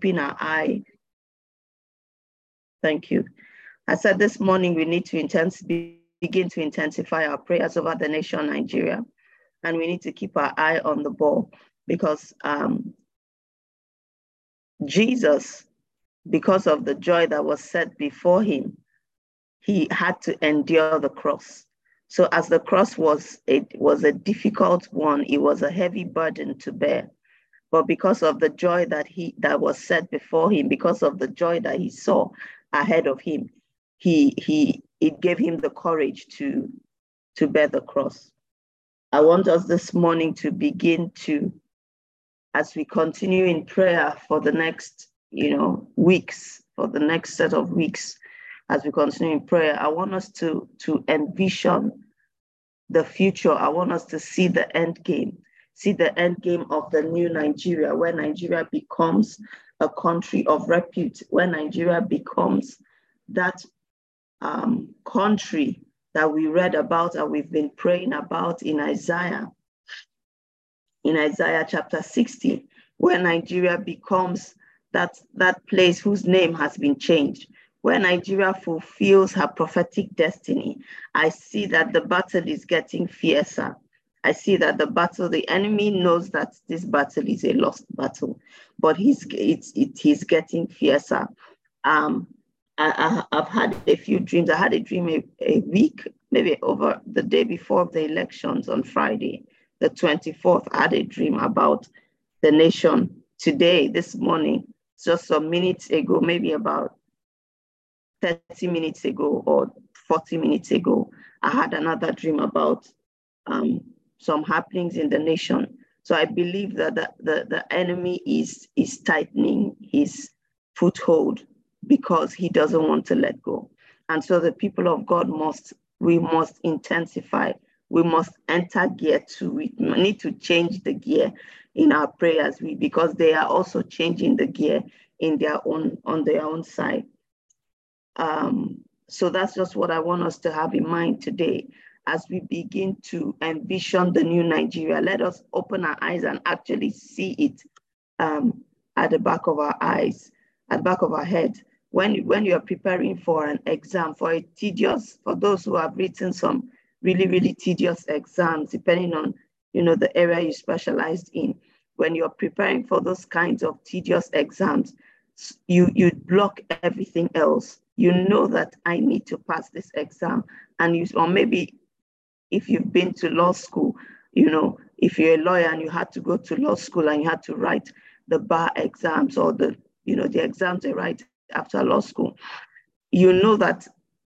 open our eye. Thank you. I said this morning we need to intensify, begin to intensify our prayers over the nation Nigeria, and we need to keep our eye on the ball because um, Jesus, because of the joy that was set before him, he had to endure the cross. So as the cross was it was a difficult one, it was a heavy burden to bear. But because of the joy that he that was set before him, because of the joy that he saw ahead of him, he he it gave him the courage to to bear the cross. I want us this morning to begin to, as we continue in prayer for the next, you know, weeks, for the next set of weeks, as we continue in prayer, I want us to, to envision the future. I want us to see the end game, see the end game of the new Nigeria, where Nigeria becomes a country of repute, where Nigeria becomes that um, country that we read about and we've been praying about in Isaiah, in Isaiah chapter 60, where Nigeria becomes that, that place whose name has been changed, where Nigeria fulfills her prophetic destiny, I see that the battle is getting fiercer. I see that the battle, the enemy knows that this battle is a lost battle, but he's it's it, he's getting fiercer. Um, I, I, have had a few dreams. I had a dream a, a week, maybe over the day before the elections on Friday, the 24th. I had a dream about the nation. Today, this morning, just some minutes ago, maybe about 30 minutes ago or 40 minutes ago, I had another dream about um, some happenings in the nation. So I believe that the, the, the enemy is, is tightening his foothold because he doesn't want to let go. And so the people of God must, we must intensify. We must enter gear two. We need to change the gear in our prayers we, because they are also changing the gear in their own on their own side. Um, so that's just what I want us to have in mind today as we begin to envision the new Nigeria. Let us open our eyes and actually see it um, at the back of our eyes, at the back of our head. When, when you're preparing for an exam, for a tedious, for those who have written some really, really tedious exams, depending on you know the area you specialized in, when you're preparing for those kinds of tedious exams, you you block everything else you know that I need to pass this exam. And you, or maybe if you've been to law school, you know, if you're a lawyer and you had to go to law school and you had to write the bar exams or the, you know, the exams they write after law school, you know that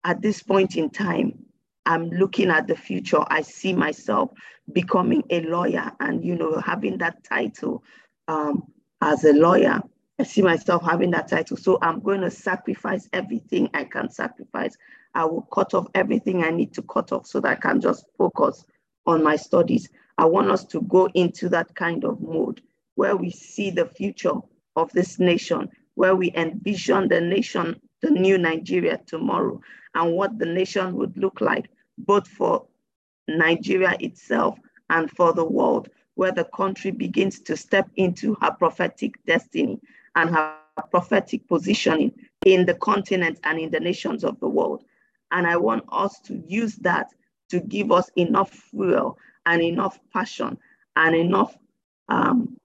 at this point in time, I'm looking at the future. I see myself becoming a lawyer and, you know, having that title um, as a lawyer I see myself having that title. So I'm going to sacrifice everything I can sacrifice. I will cut off everything I need to cut off so that I can just focus on my studies. I want us to go into that kind of mode where we see the future of this nation, where we envision the nation, the new Nigeria tomorrow, and what the nation would look like, both for Nigeria itself and for the world, where the country begins to step into her prophetic destiny and her prophetic positioning in the continent and in the nations of the world. And I want us to use that to give us enough fuel and enough passion and enough um,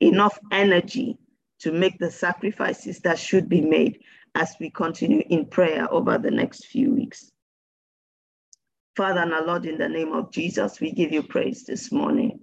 enough energy to make the sacrifices that should be made as we continue in prayer over the next few weeks. Father and our Lord, in the name of Jesus, we give you praise this morning.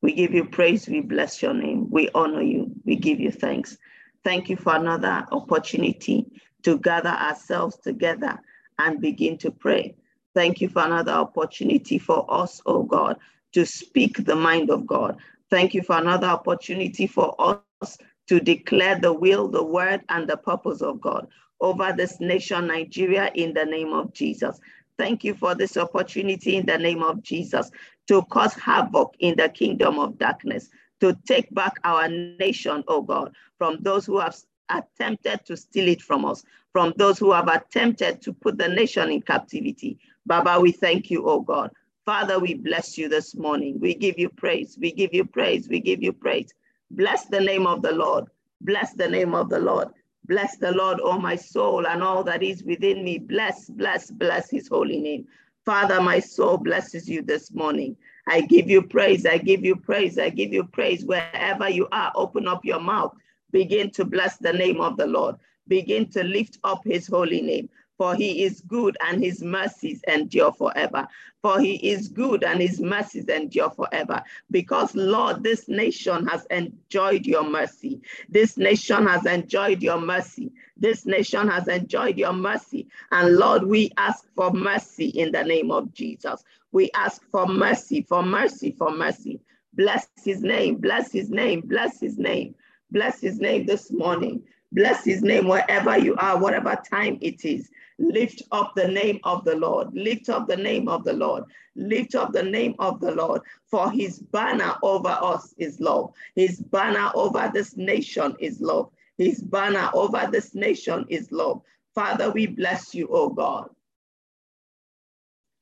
We give you praise. We bless your name. We honor you. We give you thanks. Thank you for another opportunity to gather ourselves together and begin to pray. Thank you for another opportunity for us, oh God, to speak the mind of God. Thank you for another opportunity for us to declare the will, the word, and the purpose of God over this nation, Nigeria, in the name of Jesus. Thank you for this opportunity in the name of Jesus to cause havoc in the kingdom of darkness, to take back our nation, oh God, from those who have attempted to steal it from us, from those who have attempted to put the nation in captivity. Baba, we thank you, oh God. Father, we bless you this morning. We give you praise. We give you praise. We give you praise. Bless the name of the Lord. Bless the name of the Lord. Bless the Lord, O my soul, and all that is within me. Bless, bless, bless his holy name. Father, my soul blesses you this morning. I give you praise. I give you praise. I give you praise wherever you are. Open up your mouth. Begin to bless the name of the Lord. Begin to lift up his holy name for he is good and his mercies endure forever. For he is good and his mercies endure forever. Because, Lord, this nation has enjoyed your mercy. This nation has enjoyed your mercy. This nation has enjoyed your mercy. And Lord, we ask for mercy in the name of Jesus. We ask for mercy, for mercy, for mercy. Bless his name, bless his name, bless his name, bless his name this morning. Bless his name wherever you are, whatever time it is. Lift up the name of the Lord. Lift up the name of the Lord. Lift up the name of the Lord. For his banner over us is love. His banner over this nation is love. His banner over this nation is love. Father, we bless you, O God.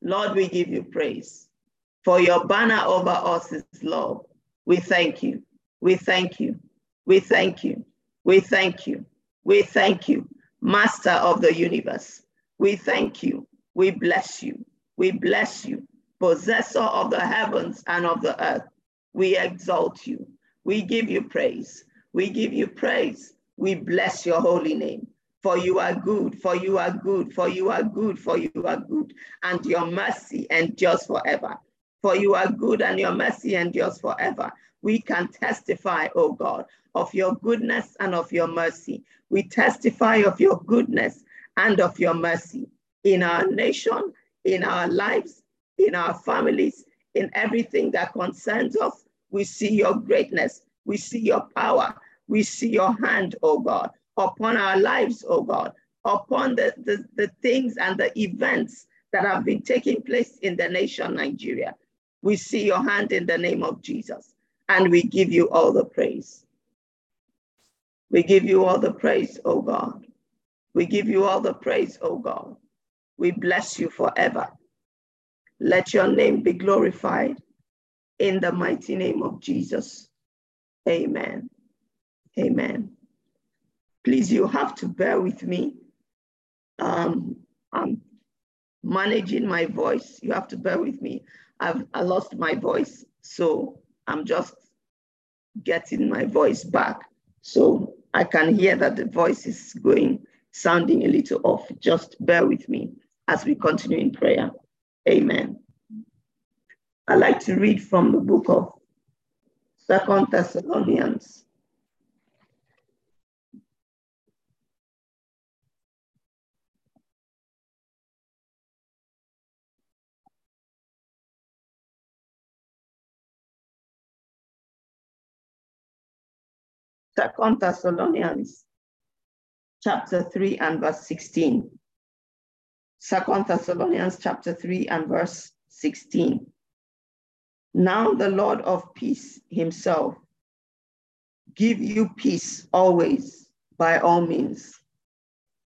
Lord, we give you praise. For your banner over us is love. We thank you. We thank you. We thank you. We thank you. We thank you, Master of the universe. We thank you. We bless you. We bless you, possessor of the heavens and of the earth. We exalt you. We give you praise. We give you praise. We bless your holy name. For you are good, for you are good, for you are good, for you are good, and your mercy endures forever. For you are good and your mercy endures forever. We can testify, O God, of your goodness and of your mercy. We testify of your goodness and of your mercy in our nation, in our lives, in our families, in everything that concerns us. We see your greatness. We see your power. We see your hand, oh God, upon our lives, oh God, upon the, the, the things and the events that have been taking place in the nation Nigeria. We see your hand in the name of Jesus, and we give you all the praise. We give you all the praise, oh God. We give you all the praise, O God. We bless you forever. Let your name be glorified in the mighty name of Jesus. Amen. Amen. Please, you have to bear with me. Um, I'm managing my voice. You have to bear with me. I've I lost my voice, so I'm just getting my voice back. So I can hear that the voice is going sounding a little off. Just bear with me as we continue in prayer. Amen. I like to read from the book of Second Thessalonians. Second Thessalonians chapter 3 and verse 16. Second Thessalonians chapter 3 and verse 16. Now the Lord of peace himself give you peace always by all means.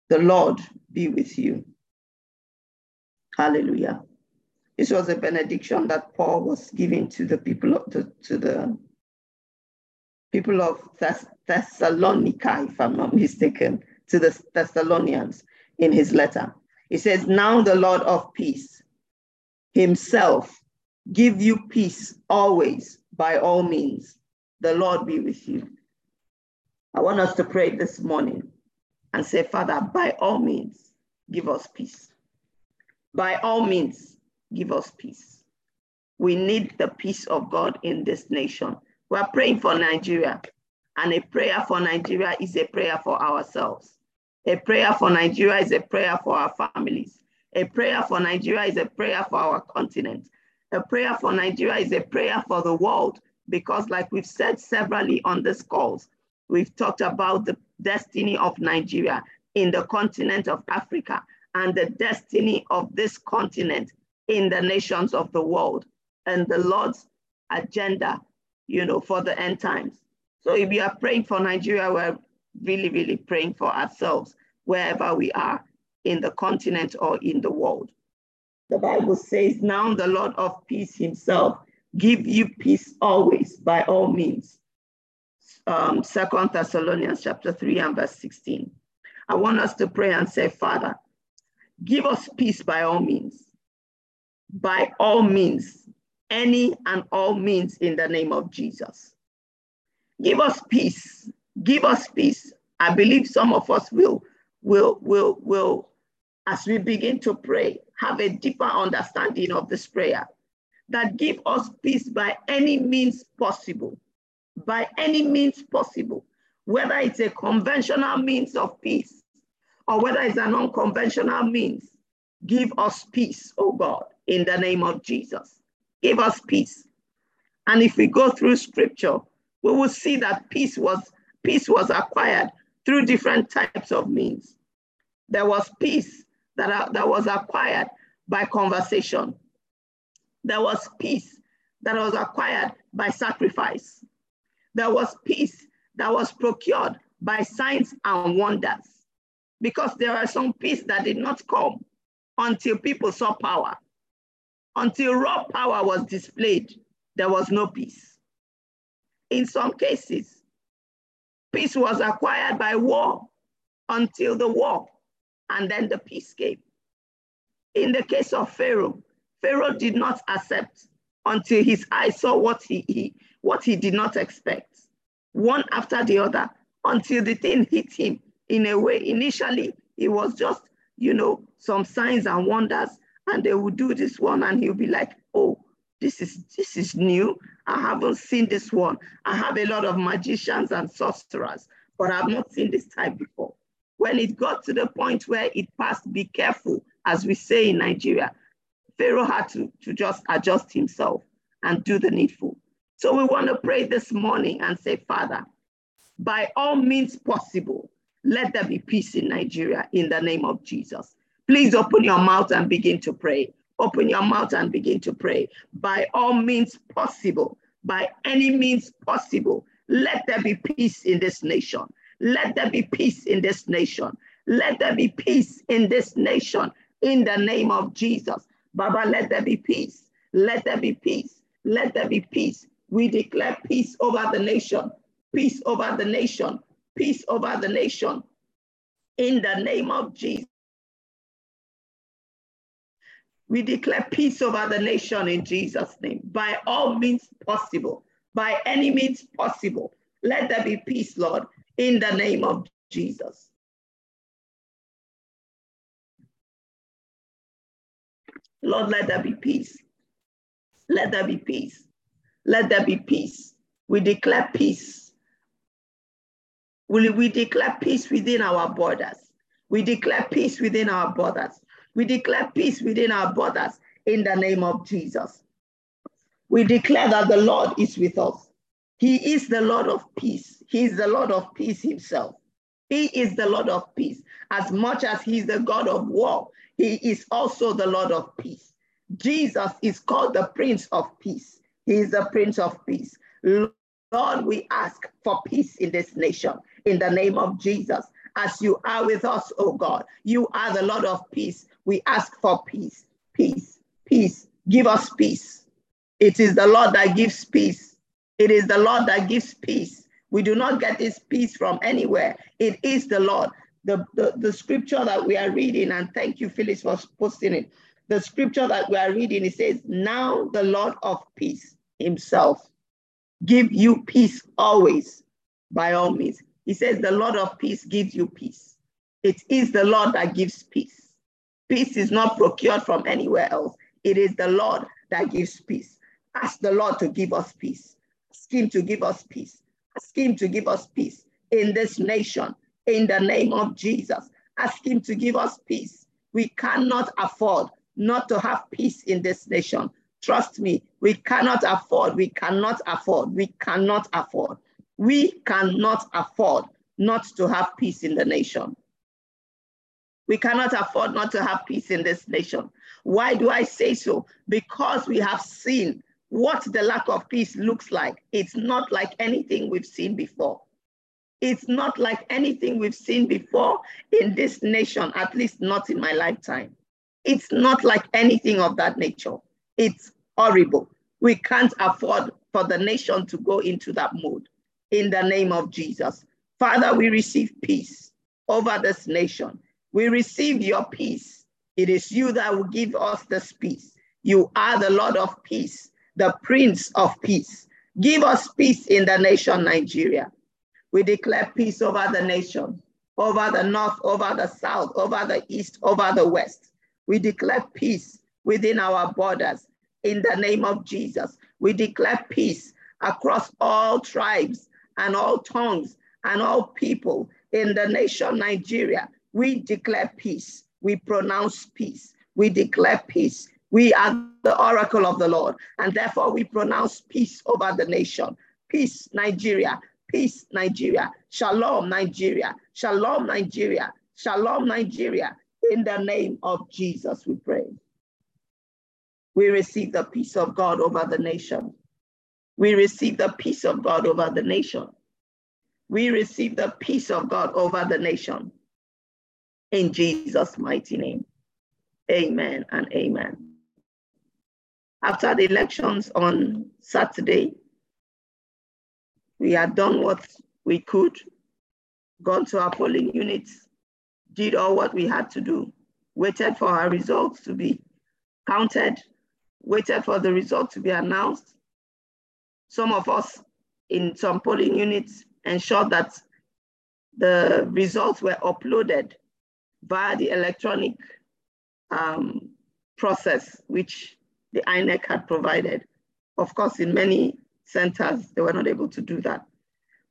The Lord be with you. Hallelujah. This was a benediction that Paul was giving to the people the, to the people of Thess- Thessalonica, if I'm not mistaken to the Thessalonians in his letter. He says, Now the Lord of peace himself give you peace always by all means. The Lord be with you. I want us to pray this morning and say, Father, by all means, give us peace. By all means, give us peace. We need the peace of God in this nation. We're praying for Nigeria, and a prayer for Nigeria is a prayer for ourselves. A prayer for Nigeria is a prayer for our families. A prayer for Nigeria is a prayer for our continent. A prayer for Nigeria is a prayer for the world because, like we've said severally on this calls, we've talked about the destiny of Nigeria in the continent of Africa and the destiny of this continent in the nations of the world and the Lord's agenda, you know, for the end times. So if you are praying for Nigeria, we're really, really praying for ourselves wherever we are in the continent or in the world. The Bible says, Now the Lord of peace himself give you peace always by all means. um, Second Thessalonians chapter 3 and verse 16. I want us to pray and say, Father, give us peace by all means. By all means, any and all means in the name of Jesus. Give us peace. Give us peace. I believe some of us will, will, will, will, as we begin to pray, have a deeper understanding of this prayer that give us peace by any means possible, by any means possible, whether it's a conventional means of peace or whether it's an unconventional means. Give us peace, oh God, in the name of Jesus. Give us peace. And if we go through scripture, we will see that peace was peace was acquired through different types of means. There was peace that, uh, that was acquired by conversation. There was peace that was acquired by sacrifice. There was peace that was procured by signs and wonders. Because there are some peace that did not come until people saw power. Until raw power was displayed, there was no peace. In some cases, peace was acquired by war until the war, and then the peace came. In the case of Pharaoh, Pharaoh did not accept until his eyes saw what he, he, what he did not expect, one after the other, until the thing hit him in a way. Initially, it was just, you know, some signs and wonders, and they would do this one, and he'll be like, oh, this is this is new. I haven't seen this one. I have a lot of magicians and sorcerers, but I've not seen this type before. When it got to the point where it passed, be careful, as we say in Nigeria, Pharaoh had to, to just adjust himself and do the needful. So we want to pray this morning and say, Father, by all means possible, let there be peace in Nigeria in the name of Jesus. Please open your mouth and begin to pray. Open your mouth and begin to pray. By all means possible, by any means possible, let there be peace in this nation. Let there be peace in this nation. Let there be peace in this nation in the name of Jesus. Baba, let there be peace. Let there be peace. Let there be peace. We declare peace over the nation, peace over the nation, peace over the nation in the name of Jesus. We declare peace over the nation in Jesus' name by all means possible, by any means possible. Let there be peace, Lord, in the name of Jesus. Lord, let there be peace. Let there be peace. Let there be peace. We declare peace. We, we declare peace within our borders. We declare peace within our borders. We declare peace within our borders in the name of Jesus. We declare that the Lord is with us. He is the Lord of peace. He is the Lord of peace himself. He is the Lord of peace. As much as he is the God of war, he is also the Lord of peace. Jesus is called the Prince of Peace. He is the Prince of Peace. Lord, we ask for peace in this nation in the name of Jesus. As you are with us, oh God, you are the Lord of peace. We ask for peace, peace, peace. Give us peace. It is the Lord that gives peace. It is the Lord that gives peace. We do not get this peace from anywhere. It is the Lord. The, the, the scripture that we are reading, and thank you, Phyllis, for posting it. The scripture that we are reading, it says, Now the Lord of peace himself give you peace always, by all means. He says, The Lord of peace gives you peace. It is the Lord that gives peace. Peace is not procured from anywhere else. It is the Lord that gives peace. Ask the Lord to give us peace. Ask Him to give us peace. Ask Him to give us peace in this nation in the name of Jesus. Ask Him to give us peace. We cannot afford not to have peace in this nation. Trust me, we cannot afford, we cannot afford, we cannot afford. We cannot afford not to have peace in the nation. We cannot afford not to have peace in this nation. Why do I say so? Because we have seen what the lack of peace looks like. It's not like anything we've seen before. It's not like anything we've seen before in this nation, at least not in my lifetime. It's not like anything of that nature. It's horrible. We can't afford for the nation to go into that mode. In the name of Jesus. Father, we receive peace over this nation. We receive your peace. It is you that will give us this peace. You are the Lord of peace, the Prince of peace. Give us peace in the nation, Nigeria. We declare peace over the nation, over the north, over the south, over the east, over the west. We declare peace within our borders in the name of Jesus. We declare peace across all tribes and all tongues and all people in the nation Nigeria. We declare peace. We pronounce peace. We declare peace. We are the oracle of the Lord, and therefore we pronounce peace over the nation. Peace, Nigeria. Peace, Nigeria. Shalom, Nigeria. Shalom, Nigeria. Shalom, Nigeria. In the name of Jesus, we pray. We receive the peace of God over the nation. We receive the peace of God over the nation. We receive the peace of God over the nation. In Jesus' mighty name. Amen and amen. After the elections on Saturday, we had done what we could, gone to our polling units, did all what we had to do, waited for our results to be counted, waited for the results to be announced. Some of us in some polling units ensured that the results were uploaded via the electronic um, process, which the INEC had provided. Of course, in many centers, they were not able to do that.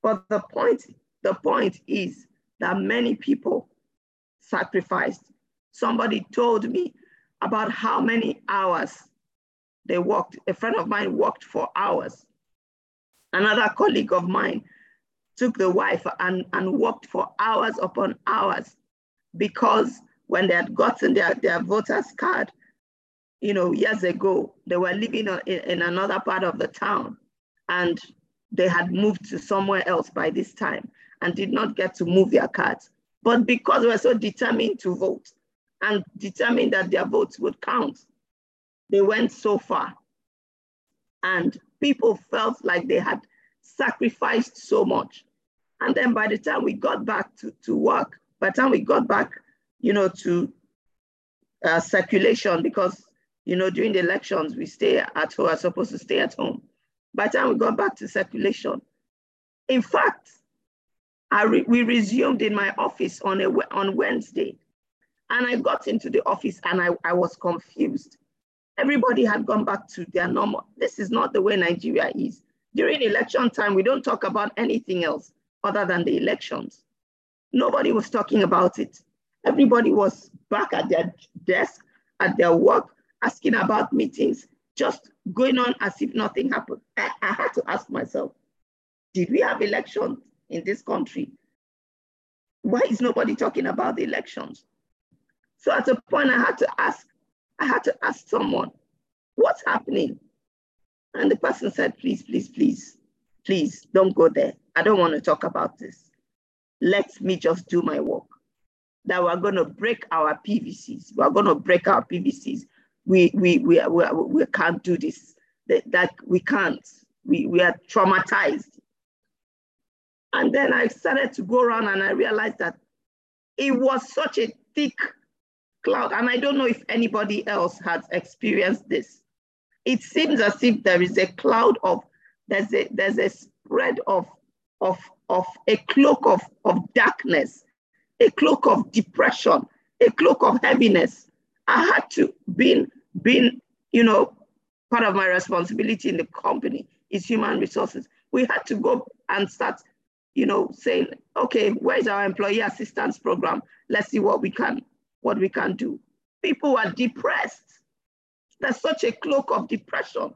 But the point, the point is that many people sacrificed. Somebody told me about how many hours they worked. A friend of mine worked for hours. Another colleague of mine took the wife and, and worked for hours upon hours because when they had gotten their, their voter's card, you know, years ago, they were living in, in another part of the town and they had moved to somewhere else by this time and did not get to move their cards. But because they were so determined to vote and determined that their votes would count, they went so far. And people felt like they had sacrificed so much. And then by the time we got back to, to work, by the time we got back, you know, to uh, circulation, because, you know, during the elections, we stay at home, are supposed to stay at home. By the time we got back to circulation, in fact, I re we resumed in my office on, a, on Wednesday. And I got into the office and I, I was confused. Everybody had gone back to their normal. This is not the way Nigeria is. During election time, we don't talk about anything else other than the elections. Nobody was talking about it. Everybody was back at their desk, at their work, asking about meetings, just going on as if nothing happened. I, I had to ask myself, did we have elections in this country? Why is nobody talking about the elections? So at a point I had to ask, I had to ask someone, what's happening? And the person said, please, please, please, please don't go there. I don't want to talk about this. Let me just do my work. That we're going to break our PVCs. We're going to break our PVCs. We, we, we, we, we can't do this. That, that we can't. We, we are traumatized. And then I started to go around and I realized that it was such a thick cloud. And I don't know if anybody else has experienced this. It seems as if there is a cloud of, there's a, there's a spread of of, of a cloak of, of darkness, a cloak of depression, a cloak of heaviness. I had to been, been, you know, part of my responsibility in the company is human resources. We had to go and start, you know, saying, okay, where's our employee assistance program? Let's see what we can, what we can do. People are depressed. There's such a cloak of depression.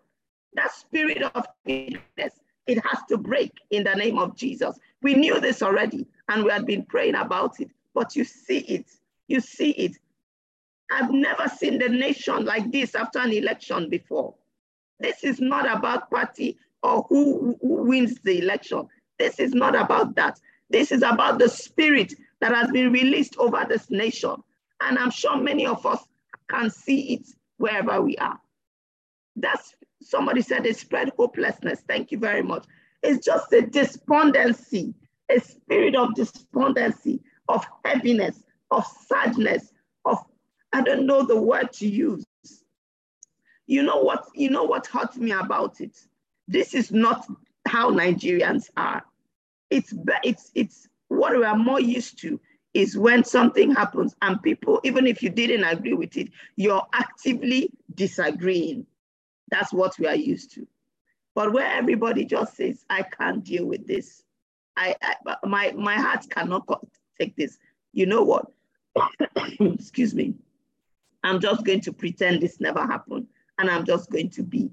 That spirit of weakness it has to break in the name of Jesus. We knew this already and we had been praying about it, but you see it. You see it. I've never seen the nation like this after an election before. This is not about party or who, who wins the election. This is not about that. This is about the spirit that has been released over this nation. And I'm sure many of us can see it wherever we are. That's somebody said they spread hopelessness. Thank you very much. It's just a despondency, a spirit of despondency, of heaviness, of sadness, of I don't know the word to use. You know what? You know what hurts me about it. This is not how Nigerians are. It's it's it's what we are more used to is when something happens and people, even if you didn't agree with it, you're actively disagreeing. That's what we are used to. But where everybody just says, I can't deal with this. I, I my my heart cannot take this. You know what? Excuse me. I'm just going to pretend this never happened. And I'm just going to be,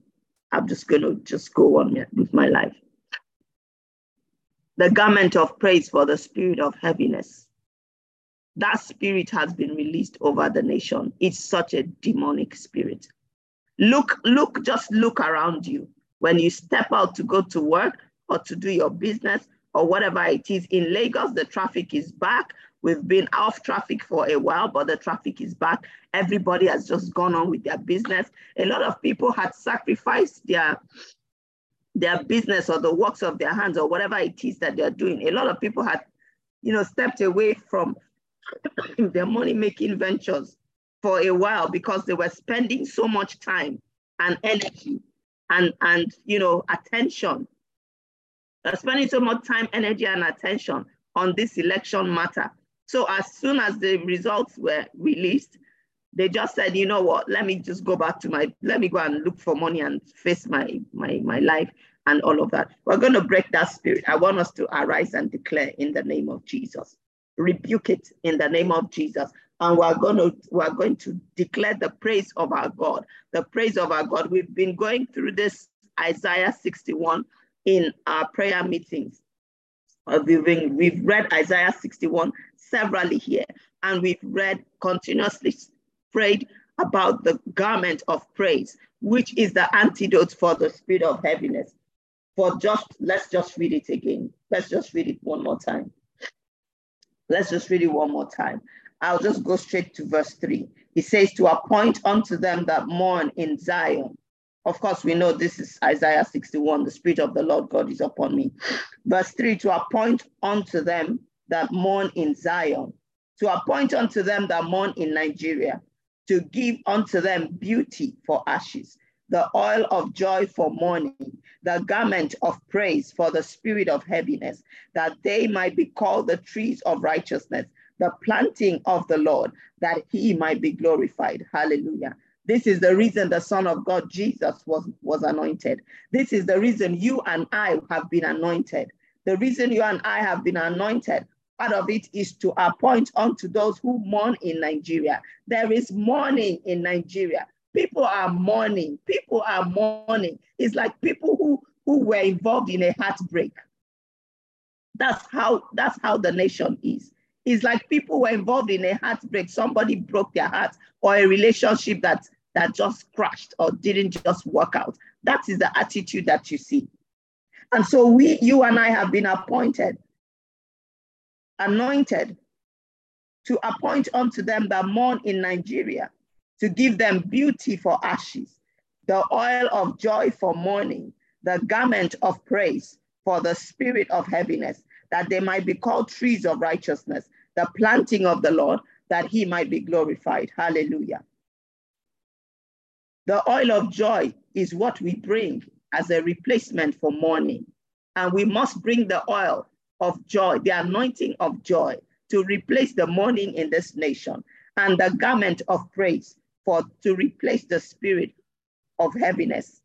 I'm just going to just go on with my life. The garment of praise for the spirit of heaviness. That spirit has been released over the nation. It's such a demonic spirit. Look, look, just look around you. When you step out to go to work or to do your business or whatever it is in Lagos, the traffic is back. We've been off traffic for a while, but the traffic is back. Everybody has just gone on with their business. A lot of people had sacrificed their their business or the works of their hands or whatever it is that they're doing. A lot of people had, you know, stepped away from their money making ventures for a while because they were spending so much time and energy and and you know attention. They're spending so much time energy and attention on this election matter. So as soon as the results were released they just said you know what? Let me just go back to my let me go and look for money and face my my my life and all of that. We're going to break that spirit. I want us to arise and declare in the name of jesus rebuke it in the name of Jesus. And we're going to we're going to declare the praise of our God, the praise of our God. We've been going through this Isaiah 61 in our prayer meetings. We've, been, we've read Isaiah 61 severally here, and we've read continuously prayed about the garment of praise, which is the antidote for the spirit of heaviness. For just let's just read it again. Let's just read it one more time. Let's just read it one more time. I'll just go straight to verse 3. He says, To appoint unto them that mourn in Zion. Of course, we know this is Isaiah 61, the Spirit of the Lord God is upon me. Verse 3 To appoint unto them that mourn in Zion, to appoint unto them that mourn in Nigeria, to give unto them beauty for ashes, the oil of joy for mourning, the garment of praise for the spirit of heaviness, that they might be called the trees of righteousness, the planting of the Lord, that he might be glorified. Hallelujah. This is the reason the Son of God, Jesus, was, was anointed. This is the reason you and I have been anointed. The reason you and I have been anointed part of it is to appoint unto those who mourn in Nigeria. There is mourning in Nigeria. People are mourning. People are mourning. It's like people who, who were involved in a heartbreak. That's how that's how the nation is. It's like people were involved in a heartbreak. Somebody broke their heart, or a relationship that that just crashed or didn't just work out. That is the attitude that you see. And so we, you and I have been appointed, anointed to appoint unto them that mourn in Nigeria to give them beauty for ashes, the oil of joy for mourning, the garment of praise for the spirit of heaviness, that they might be called trees of righteousness, the planting of the Lord, that he might be glorified. Hallelujah. The oil of joy is what we bring as a replacement for mourning. And we must bring the oil of joy, the anointing of joy, to replace the mourning in this nation, and the garment of praise for to replace the spirit of heaviness.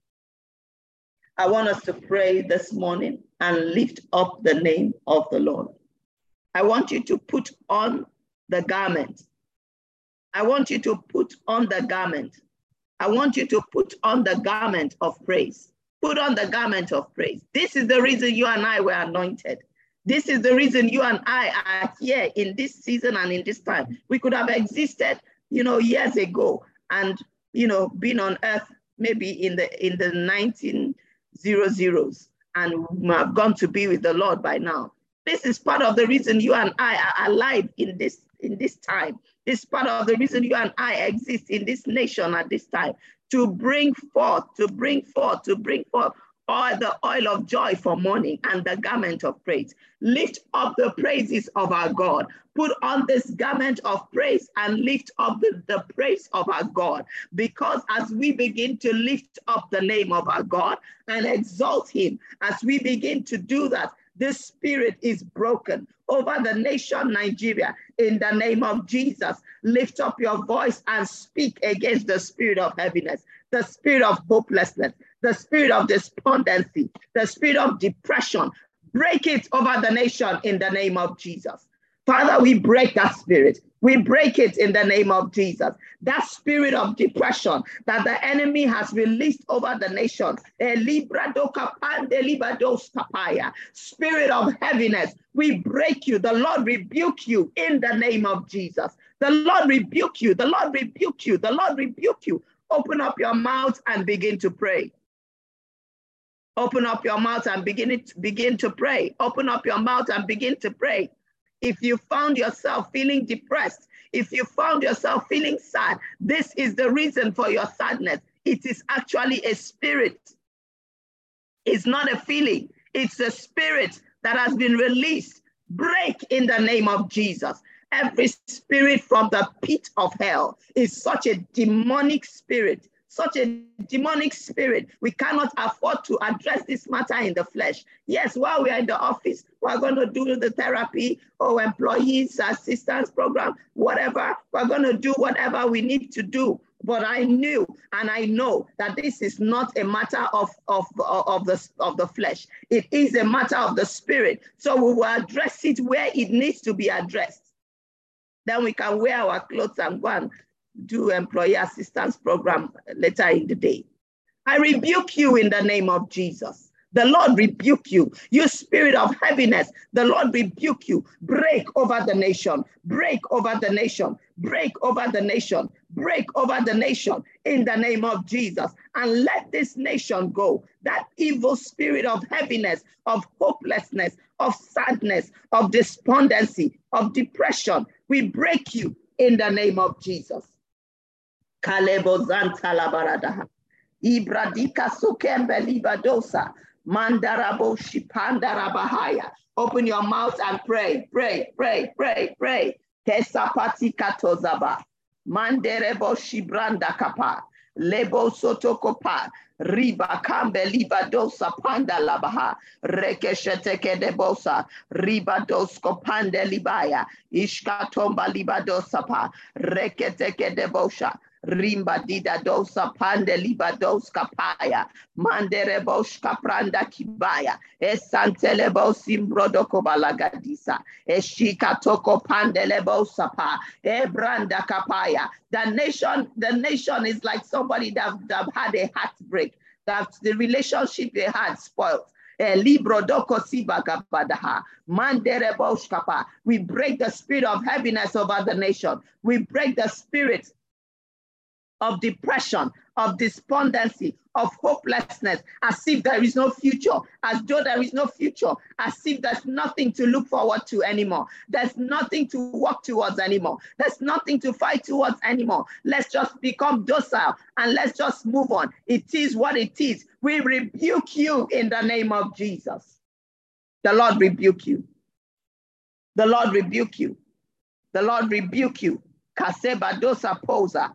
I want us to pray this morning and lift up the name of the Lord. I want you to put on the garment. I want you to put on the garment. I want you to put on the garment of praise. Put on the garment of praise. This is the reason you and I were anointed. This is the reason you and I are here in this season and in this time. We could have existed you know, years ago and, you know, been on earth maybe in the in the 1900s and have gone to be with the Lord by now. This is part of the reason you and I are alive in this in this time. This is part of the reason you and I exist in this nation at this time to bring forth, to bring forth, to bring forth oil, the oil of joy for mourning and the garment of praise. Lift up the praises of our God. Put on this garment of praise and lift up the, the praise of our God. Because as we begin to lift up the name of our God and exalt him, as we begin to do that, this spirit is broken over the nation Nigeria in the name of Jesus. Lift up your voice and speak against the spirit of heaviness, the spirit of hopelessness, the spirit of despondency, the spirit of depression. Break it over the nation in the name of Jesus. Father, we break that spirit. We break it in the name of Jesus. That spirit of depression that the enemy has released over the nation. Eh, spirit of heaviness, we break you. The Lord rebuke you in the name of Jesus. The Lord rebuke you. The Lord rebuke you. The Lord rebuke you. Open up your mouth and begin to pray. Open up your mouth and begin, it, begin to pray. Open up your mouth and begin to pray. If you found yourself feeling depressed, if you found yourself feeling sad, this is the reason for your sadness. It is actually a spirit. It's not a feeling, it's a spirit that has been released. Break in the name of Jesus. Every spirit from the pit of hell is such a demonic spirit such a demonic spirit. We cannot afford to address this matter in the flesh. Yes, while we are in the office, we're going to do the therapy or employees assistance program, whatever. We're going to do whatever we need to do. But I knew and I know that this is not a matter of, of, of, the, of the flesh. It is a matter of the spirit. So we will address it where it needs to be addressed. Then we can wear our clothes and go and do employee assistance program later in the day. I rebuke you in the name of Jesus. The Lord rebuke you. You spirit of heaviness, the Lord rebuke you. Break over the nation. Break over the nation. Break over the nation. Break over the nation in the name of Jesus. And let this nation go. That evil spirit of heaviness, of hopelessness, of sadness, of despondency, of depression, we break you in the name of Jesus. Kalebo Zantala Baradaha. Ibradika Sukembe Libadosa. Mandarabo Shipandarabahaya. Open your mouth and pray, pray, pray, pray, pray. Kesapati katozaba. Manderebo shibranda kapa. Lebo sotokopa. Riba kambe liba dosa panda labaha. Rekesheteke debosa. Riba dosko pande libaya. Ishkatomba liba dosa pa. Reketeke debosha. Rimba dida dosa pande liba dos kapaya. Mandere bosh kapranda kibaya. Esantele simbrodo kobalagadisa. Eshika toko pandele bosapa. Ebranda kapaya. The nation, the nation is like somebody that, that had a heartbreak. That the relationship they had spoiled. Libro. We break the spirit of heaviness over the nation. We break the spirit of depression, of despondency, of hopelessness, as if there is no future, as though there is no future, as if there's nothing to look forward to anymore. There's nothing to work towards anymore. There's nothing to fight towards anymore. Let's just become docile and let's just move on. It is what it is. We rebuke you in the name of Jesus. The Lord rebuke you. The Lord rebuke you. The Lord rebuke you. Kaseba dosa posa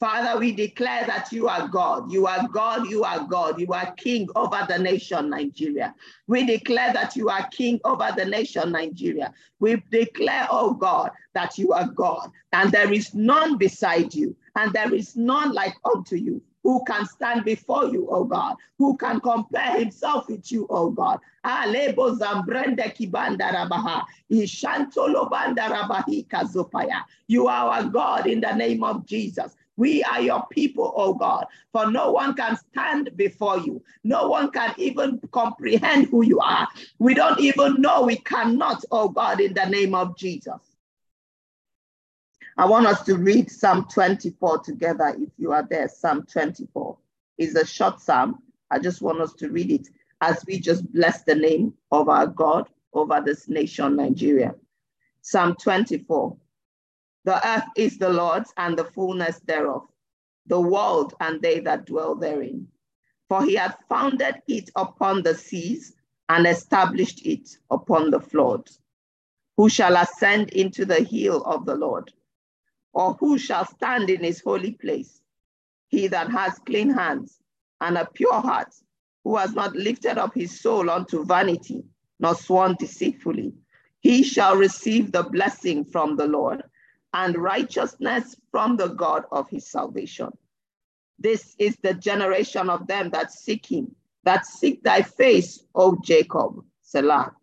Father, we declare that you are God. You are God. You are God. You are King over the nation, Nigeria. We declare that you are King over the nation, Nigeria. We declare, oh God, that you are God, and there is none beside you, and there is none like unto you. Who can stand before you, oh God? Who can compare himself with you, oh God? Kibanda. You are our God in the name of Jesus. We are your people, oh God, for no one can stand before you. No one can even comprehend who you are. We don't even know, we cannot, oh God, in the name of Jesus. I want us to read Psalm 24 together if you are there. Psalm 24 is a short psalm. I just want us to read it as we just bless the name of our God over this nation, Nigeria. Psalm 24 The earth is the Lord's and the fullness thereof, the world and they that dwell therein. For he hath founded it upon the seas and established it upon the floods. Who shall ascend into the hill of the Lord? Or who shall stand in his holy place? He that has clean hands and a pure heart, who has not lifted up his soul unto vanity, nor sworn deceitfully, he shall receive the blessing from the Lord and righteousness from the God of his salvation. This is the generation of them that seek him, that seek thy face, O Jacob, Selah.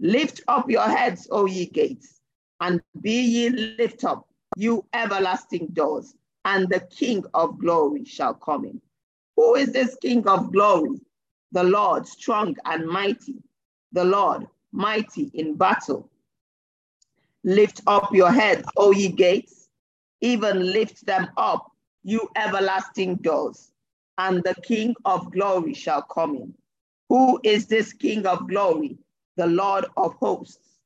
Lift up your heads, O ye gates, and be ye lift up, you everlasting doors, and the King of glory shall come in. Who is this King of glory? The Lord, strong and mighty, the Lord, mighty in battle. Lift up your heads, O ye gates, even lift them up, you everlasting doors, and the King of glory shall come in. Who is this King of glory? The Lord of hosts.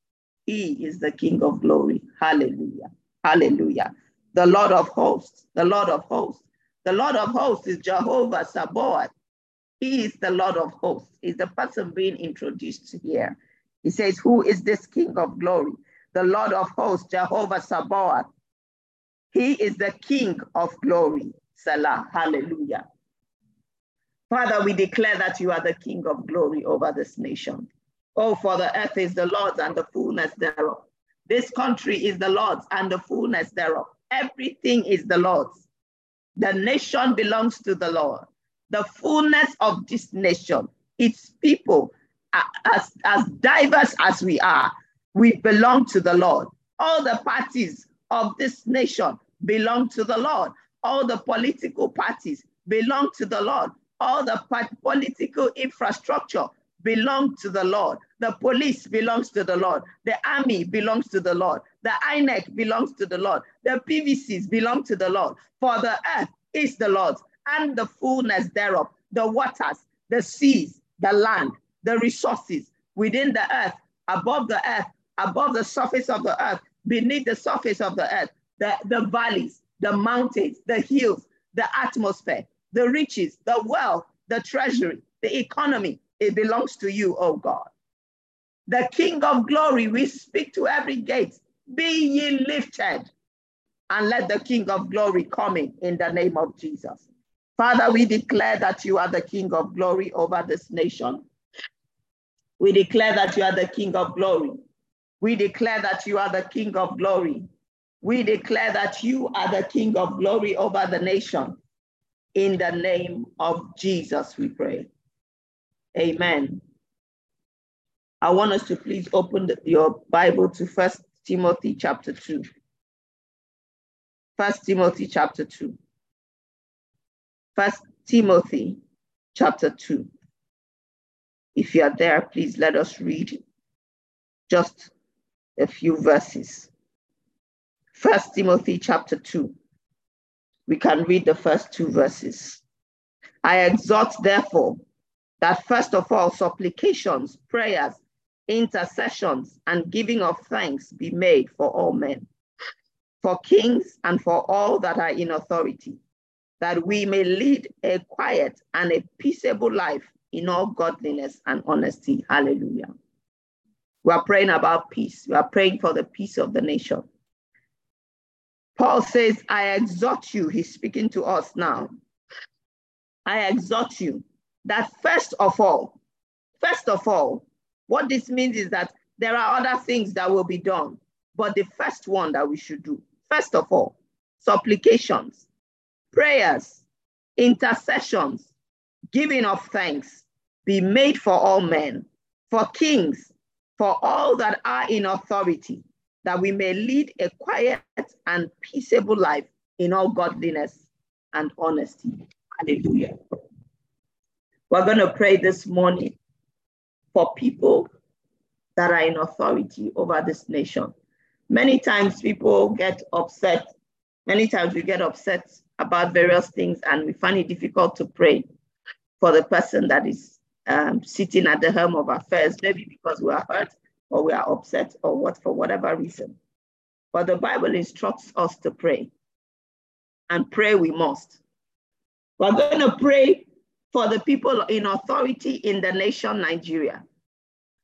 He is the King of glory. Hallelujah. Hallelujah. The Lord of hosts, the Lord of hosts. The Lord of hosts is Jehovah Sabaoth. He is the Lord of hosts. Is the person being introduced here. He says, Who is this King of glory? The Lord of hosts, Jehovah Sabaoth. He is the King of glory. Selah. Hallelujah. Father, we declare that you are the King of glory over this nation. Oh, for the earth is the Lord's and the fullness thereof this country is the Lord's and the fullness thereof. Everything is the Lord's. The nation belongs to the Lord. The fullness of this nation, its people, as, as diverse as we are, we belong to the Lord. All the parties of this nation belong to the Lord. All the political parties belong to the Lord. All the political infrastructure belong to the Lord. The police belongs to the Lord. The army belongs to the Lord. The INEC belongs to the Lord. The PVCs belong to the Lord. For the earth is the Lord's and the fullness thereof, the waters, the seas, the land, the resources within the earth, above the earth, above the surface of the earth, beneath the surface of the earth, the, the valleys, the mountains, the hills, the atmosphere, the riches, the wealth, the treasury, the economy, it belongs to you, oh God. The King of glory, we speak to every gate, be ye lifted, and let the King of glory come in in the name of Jesus. Father, we declare that you are the King of glory over this nation. We declare that you are the King of glory. We declare that you are the King of glory. We declare that you are the King of glory over the nation. In the name of Jesus, we pray. Amen. I want us to please open your Bible to First Timothy chapter 2. First Timothy chapter 2. First Timothy chapter 2. If you are there, please let us read just a few verses. First Timothy chapter 2. We can read the first two verses. I exhort, therefore, that first of all, supplications, prayers, intercessions, and giving of thanks be made for all men, for kings and for all that are in authority, that we may lead a quiet and a peaceable life in all godliness and honesty. Hallelujah. We are praying about peace. We are praying for the peace of the nation. Paul says, I exhort you. He's speaking to us now. I exhort you that first of all, first of all, what this means is that there are other things that will be done, but the first one that we should do, first of all, supplications, prayers, intercessions, giving of thanks be made for all men, for kings, for all that are in authority, that we may lead a quiet and peaceable life in all godliness and honesty. Hallelujah. We're going to pray this morning for people that are in authority over this nation. Many times people get upset. Many times we get upset about various things and we find it difficult to pray for the person that is um, sitting at the helm of affairs, maybe because we are hurt or we are upset or what for whatever reason. But the Bible instructs us to pray. And pray we must. We're going to pray for the people in authority in the nation Nigeria.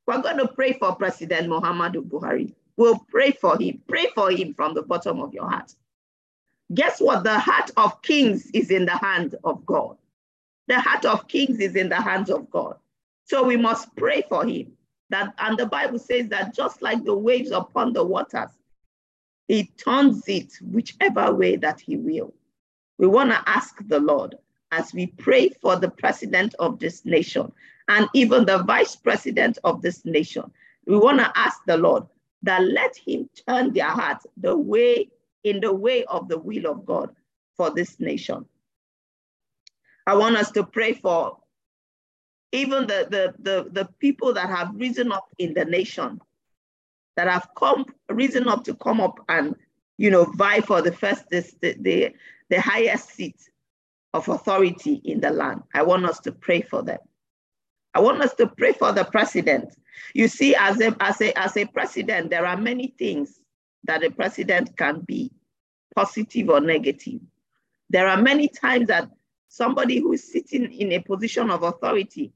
We're going to pray for President Muhammadu Buhari. We'll pray for him. Pray for him from the bottom of your heart. Guess what? The heart of kings is in the hand of God. The heart of kings is in the hands of God. So we must pray for him. That and the Bible says that just like the waves upon the waters, he turns it whichever way that he will. We want to ask the Lord as we pray for the president of this nation and even the vice president of this nation. We want to ask the Lord that let him turn their hearts the way in the way of the will of God for this nation. I want us to pray for even the, the, the, the people that have risen up in the nation, that have come risen up to come up and you know vie for the first this, the, the, the highest seat of authority in the land. I want us to pray for them. I want us to pray for the president. You see, as a, as a, as a president, there are many things that a president can be, positive or negative. There are many times that somebody who is sitting in a position of authority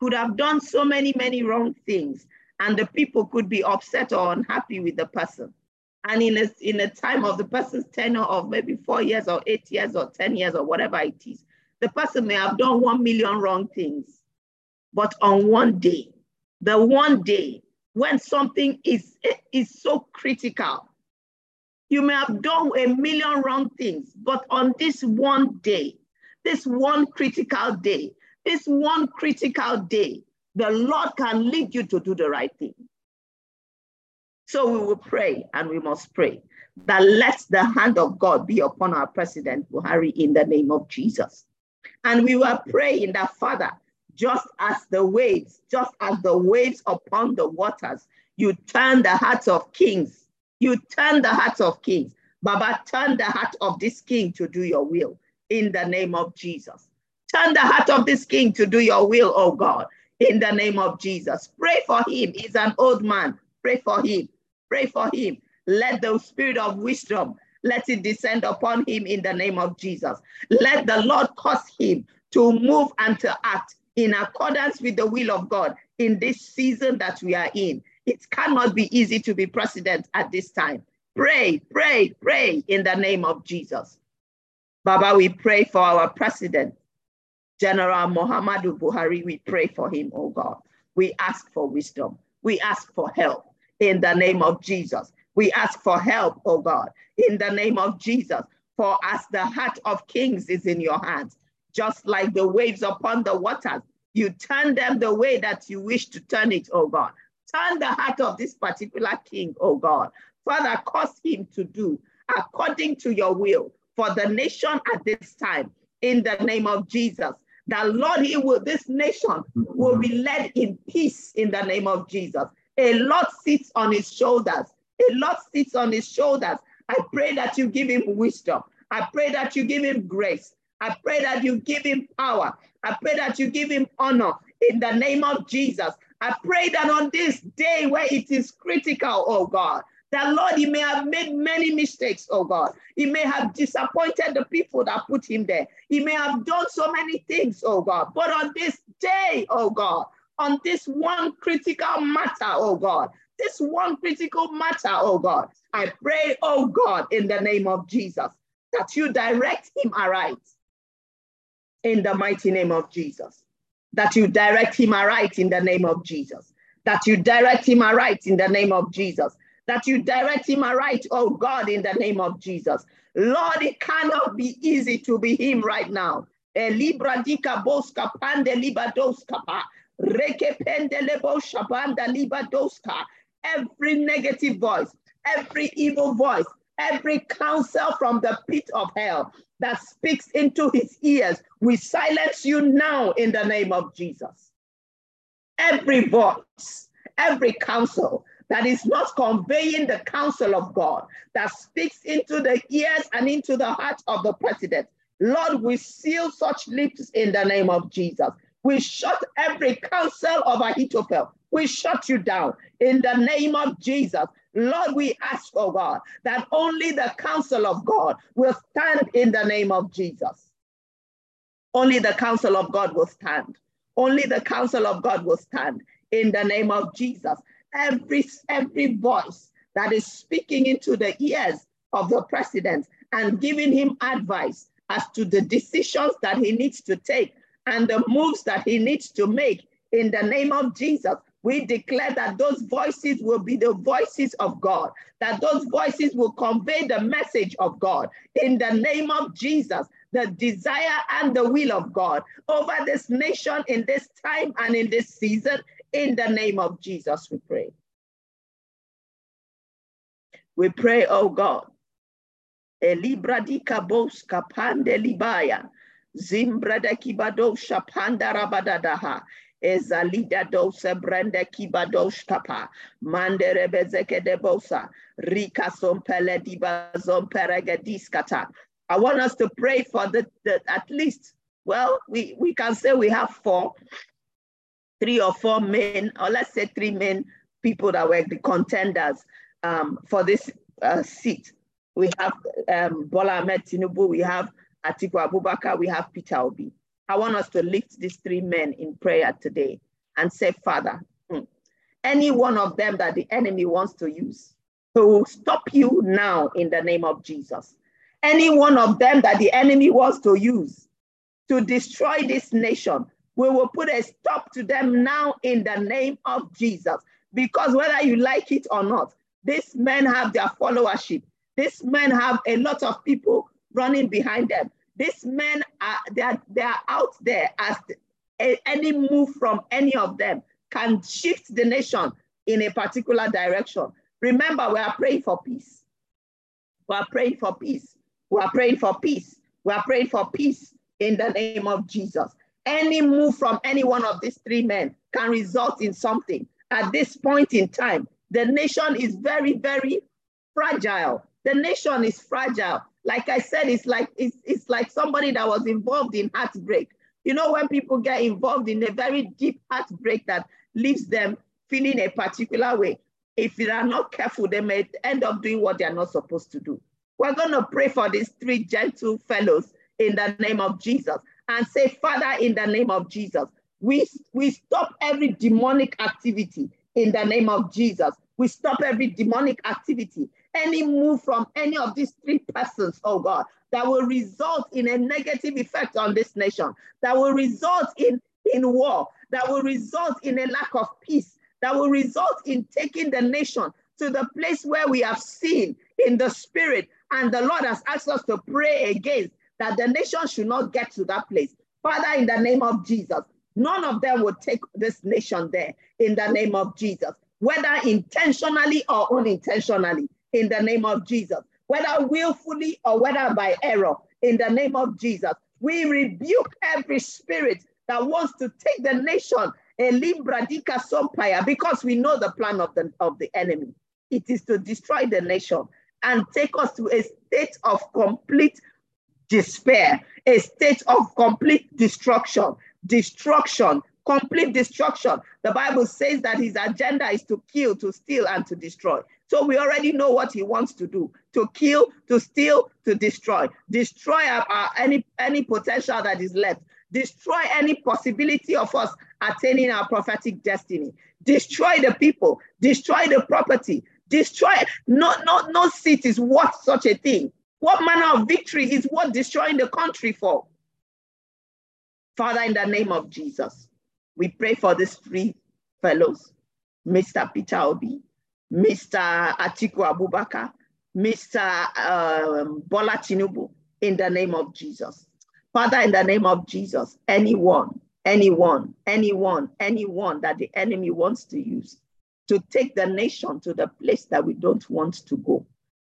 could have done so many, many wrong things, and the people could be upset or unhappy with the person. And in a, in a time of the person's tenure of maybe four years or eight years or 10 years or whatever it is, the person may have done one million wrong things. But on one day, the one day when something is, is so critical, you may have done a million wrong things, but on this one day, this one critical day, this one critical day, the Lord can lead you to do the right thing. So we will pray and we must pray that let the hand of God be upon our President Buhari in the name of Jesus. And we will pray in that, Father, just as the waves, just as the waves upon the waters, you turn the hearts of kings. You turn the hearts of kings. Baba, turn the heart of this king to do your will in the name of Jesus. Turn the heart of this king to do your will, oh God, in the name of Jesus. Pray for him. He's an old man. Pray for him. Pray for him. Let the spirit of wisdom, let it descend upon him in the name of Jesus. Let the Lord cause him to move and to act in accordance with the will of God in this season that we are in. It cannot be easy to be president at this time. Pray, pray, pray in the name of Jesus. Baba, we pray for our president, General Muhammadu Buhari. We pray for him, oh God. We ask for wisdom. We ask for help in the name of Jesus. We ask for help, oh God, in the name of Jesus. For as the heart of kings is in your hands, just like the waves upon the waters, you turn them the way that you wish to turn it, oh God. Turn the heart of this particular king, oh God. Father, cause him to do according to your will for the nation at this time in the name of Jesus. That Lord, He will, this nation will be led in peace in the name of Jesus. A lot sits on his shoulders. A lot sits on his shoulders. I pray that you give him wisdom. I pray that you give him grace. I pray that you give him power. I pray that you give him honor in the name of Jesus. I pray that on this day where it is critical, oh God, that Lord, he may have made many mistakes, oh God. He may have disappointed the people that put him there. He may have done so many things, oh God. But on this day, oh God, on this one critical matter, oh God, this one critical matter, oh God, I pray, oh God, in the name of Jesus, that you direct him aright in the mighty name of Jesus. That you direct him aright in the name of Jesus. That you direct him aright in the name of Jesus that you direct him aright, oh God, in the name of Jesus. Lord, it cannot be easy to be him right now. Every negative voice, every evil voice, every counsel from the pit of hell that speaks into his ears, we silence you now in the name of Jesus. Every voice, every counsel that is not conveying the counsel of God, that speaks into the ears and into the heart of the president. Lord, we seal such lips in the name of Jesus. We shut every counsel of Ahithophel. We shut you down in the name of Jesus. Lord, we ask, oh God, that only the counsel of God will stand in the name of Jesus. Only the counsel of God will stand. Only the counsel of God will stand in the name of Jesus. Every, every voice that is speaking into the ears of the president and giving him advice as to the decisions that he needs to take and the moves that he needs to make in the name of Jesus. We declare that those voices will be the voices of God, that those voices will convey the message of God in the name of Jesus, the desire and the will of God over this nation in this time and in this season. In the name of Jesus, we pray. We pray, oh God. Elibradika bos kapande libaya. Zimbrada kibado shapanda rabadadaha. Ezalida dosa brenda kibadosh kapa. Mandere bezeke de. Rika sompele diba zomperega diskata. I want us to pray for the, the at least, well, we, we can say we have four, three or four men, or let's say three men, people that were the contenders um, for this uh, seat. We have um, Bola Ahmed Tinubu, we have Atiku Abubakar, we have Peter Obi. I want us to lift these three men in prayer today and say, Father, hmm, any one of them that the enemy wants to use to stop you now in the name of Jesus. Any one of them that the enemy wants to use to destroy this nation, we will put a stop to them now in the name of Jesus. Because whether you like it or not, these men have their followership. These men have a lot of people running behind them. These men are they are, they are out there as a, any move from any of them can shift the nation in a particular direction. Remember, we are praying for peace. We are praying for peace. We are praying for peace. We are praying for peace in the name of Jesus. Any move from any one of these three men can result in something. At this point in time, the nation is very, very fragile. The nation is fragile like I said, it's like it's, it's like somebody that was involved in heartbreak. You know, when people get involved in a very deep heartbreak that leaves them feeling a particular way, if they are not careful, they may end up doing what they are not supposed to do. We're going to pray for these three gentle fellows in the name of Jesus and say, Father, in the name of Jesus, we, we stop every demonic activity in the name of Jesus. We stop every demonic activity any move from any of these three persons, oh God, that will result in a negative effect on this nation, that will result in, in war, that will result in a lack of peace, that will result in taking the nation to the place where we have seen in the spirit, and the Lord has asked us to pray against that the nation should not get to that place. Father, in the name of Jesus, none of them will take this nation there in the name of Jesus, whether intentionally or unintentionally in the name of Jesus, whether willfully or whether by error, in the name of Jesus. We rebuke every spirit that wants to take the nation Elimbradika Sompire because we know the plan of the, of the enemy. It is to destroy the nation and take us to a state of complete despair, a state of complete destruction, destruction, complete destruction. The Bible says that his agenda is to kill, to steal, and to destroy. So we already know what he wants to do to kill, to steal, to destroy. Destroy our, any, any potential that is left. Destroy any possibility of us attaining our prophetic destiny. Destroy the people, destroy the property, destroy. No, no, no seat is worth such a thing. What manner of victory is worth destroying the country for? Father, in the name of Jesus, we pray for these three fellows, Mr. Peter Obi, Mr. Atiku Abubakar, Mr. Um, Bola Tinubu, in the name of Jesus. Father, in the name of Jesus, anyone, anyone, anyone, anyone that the enemy wants to use to take the nation to the place that we don't want to go,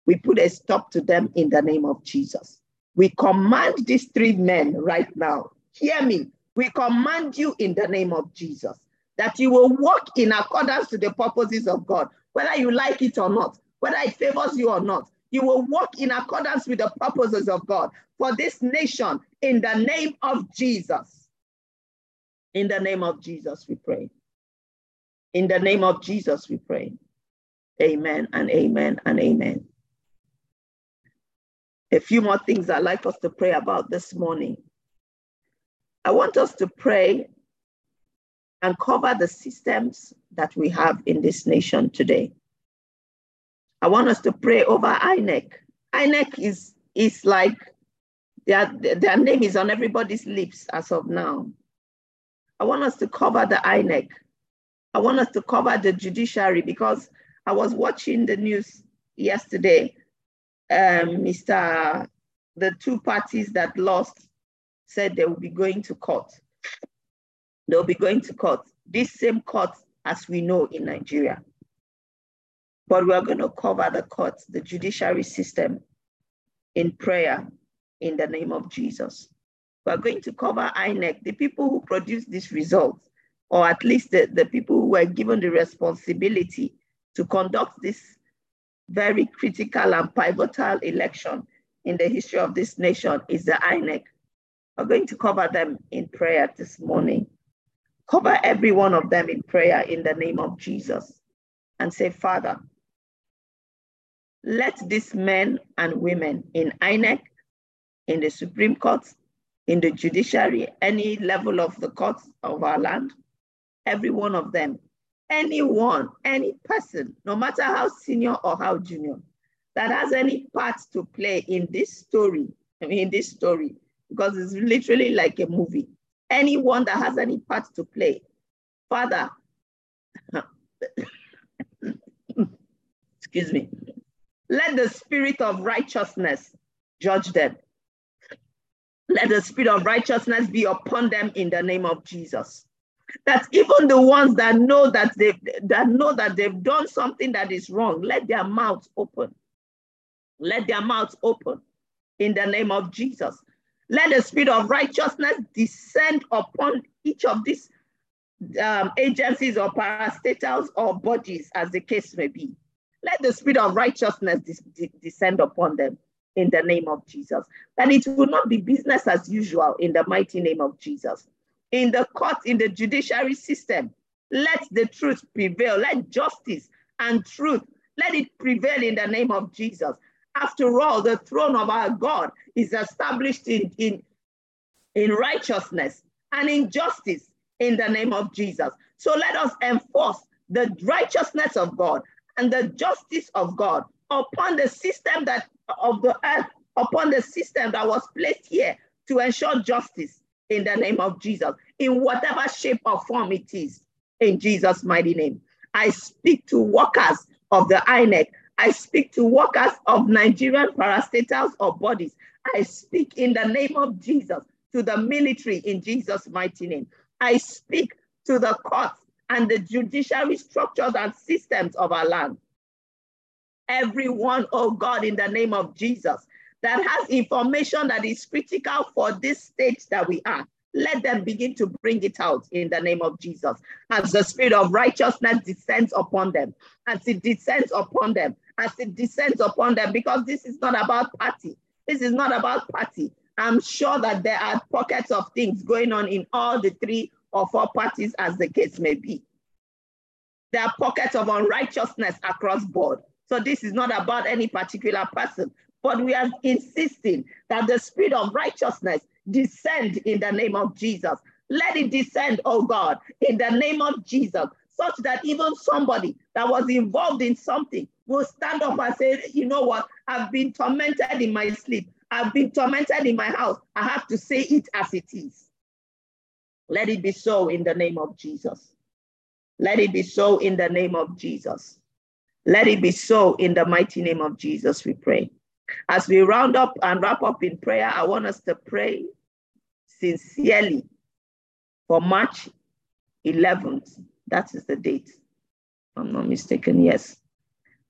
we put a stop to them in the name of Jesus. We command these three men right now. Hear me. We command you in the name of Jesus that you will walk in accordance to the purposes of God whether you like it or not, whether it favors you or not. You will walk in accordance with the purposes of God for this nation in the name of Jesus. In the name of Jesus, we pray. In the name of Jesus, we pray. Amen and amen and amen. A few more things I'd like us to pray about this morning. I want us to pray and cover the systems that we have in this nation today. I want us to pray over INEC. INEC is, is like their, their name is on everybody's lips as of now. I want us to cover the INEC. I want us to cover the judiciary because I was watching the news yesterday. Um, Mr. The two parties that lost said they will be going to court. They'll be going to court, this same court as we know in Nigeria. But we're going to cover the court, the judiciary system in prayer in the name of Jesus. We're going to cover INEC, the people who produce these results, or at least the, the people who were given the responsibility to conduct this very critical and pivotal election in the history of this nation is the INEC. We're going to cover them in prayer this morning. Cover every one of them in prayer in the name of Jesus and say, Father, let these men and women in INEC, in the Supreme Court, in the judiciary, any level of the courts of our land, every one of them, anyone, any person, no matter how senior or how junior, that has any part to play in this story, in this story, because it's literally like a movie anyone that has any part to play. Father, excuse me, let the spirit of righteousness judge them. Let the spirit of righteousness be upon them in the name of Jesus. That even the ones that know that they that know that they've done something that is wrong, let their mouths open. Let their mouths open in the name of Jesus. Let the spirit of righteousness descend upon each of these um, agencies or parastatals or bodies, as the case may be. Let the spirit of righteousness descend upon them in the name of Jesus. And it will not be business as usual in the mighty name of Jesus. In the court, in the judiciary system, let the truth prevail. Let justice and truth, let it prevail in the name of Jesus. After all, the throne of our God is established in, in, in righteousness and in justice in the name of Jesus. So let us enforce the righteousness of God and the justice of God upon the system that of the earth, upon the system that was placed here to ensure justice in the name of Jesus, in whatever shape or form it is, in Jesus' mighty name. I speak to workers of the INEC I speak to workers of Nigerian parastatals or bodies. I speak in the name of Jesus to the military in Jesus' mighty name. I speak to the courts and the judiciary structures and systems of our land. Everyone, oh God, in the name of Jesus, that has information that is critical for this stage that we are, let them begin to bring it out in the name of Jesus. As the spirit of righteousness descends upon them, as it descends upon them, as it descends upon them, because this is not about party. This is not about party. I'm sure that there are pockets of things going on in all the three or four parties, as the case may be. There are pockets of unrighteousness across board. So this is not about any particular person, but we are insisting that the spirit of righteousness descend in the name of Jesus. Let it descend, oh God, in the name of Jesus, such that even somebody that was involved in something will stand up and say, you know what, I've been tormented in my sleep. I've been tormented in my house. I have to say it as it is. Let it be so in the name of Jesus. Let it be so in the name of Jesus. Let it be so in the mighty name of Jesus, we pray. As we round up and wrap up in prayer, I want us to pray sincerely for March 11th. That is the date. I'm not mistaken. Yes.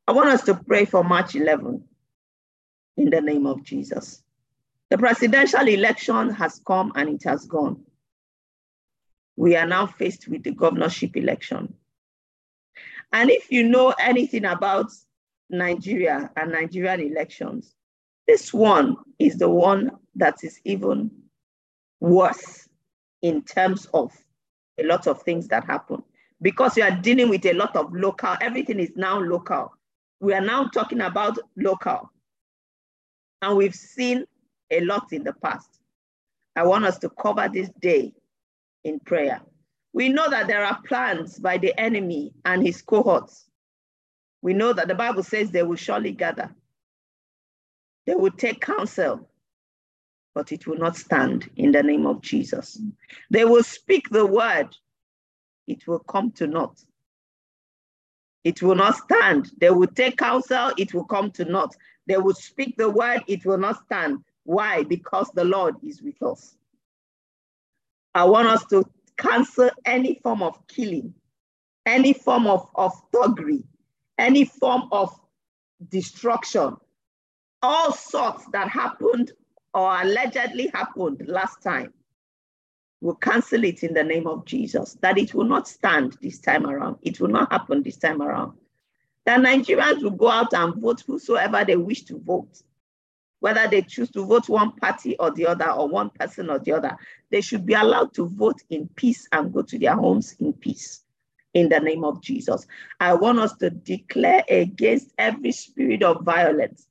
I want us to pray for March 11th in the name of Jesus. The presidential election has come and it has gone. We are now faced with the governorship election. And if you know anything about Nigeria and Nigerian elections, this one is the one that is even worse in terms of a lot of things that happen because you are dealing with a lot of local, everything is now local. We are now talking about local. And we've seen a lot in the past. I want us to cover this day in prayer. We know that there are plans by the enemy and his cohorts. We know that the Bible says they will surely gather. They will take counsel, but it will not stand in the name of Jesus. They will speak the word, it will come to naught. It will not stand. They will take counsel, it will come to naught. They will speak the word, it will not stand. Why? Because the Lord is with us. I want us to cancel any form of killing, any form of, of thuggery, any form of destruction, all sorts that happened or allegedly happened last time. We'll cancel it in the name of Jesus, that it will not stand this time around. It will not happen this time around. That Nigerians will go out and vote whosoever they wish to vote whether they choose to vote one party or the other, or one person or the other, they should be allowed to vote in peace and go to their homes in peace. In the name of Jesus. I want us to declare against every spirit of violence,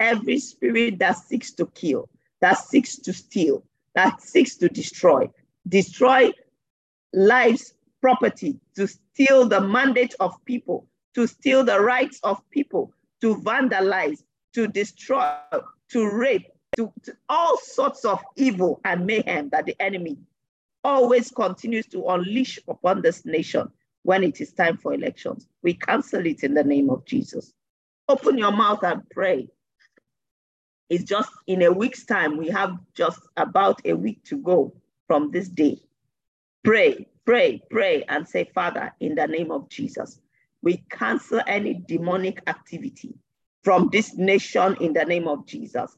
every spirit that seeks to kill, that seeks to steal, that seeks to destroy, destroy lives, property, to steal the mandate of people, to steal the rights of people, to vandalize, to destroy, to rape, to, to all sorts of evil and mayhem that the enemy always continues to unleash upon this nation when it is time for elections. We cancel it in the name of Jesus. Open your mouth and pray. It's just in a week's time, we have just about a week to go from this day. Pray, pray, pray, and say, Father, in the name of Jesus, we cancel any demonic activity from this nation in the name of Jesus.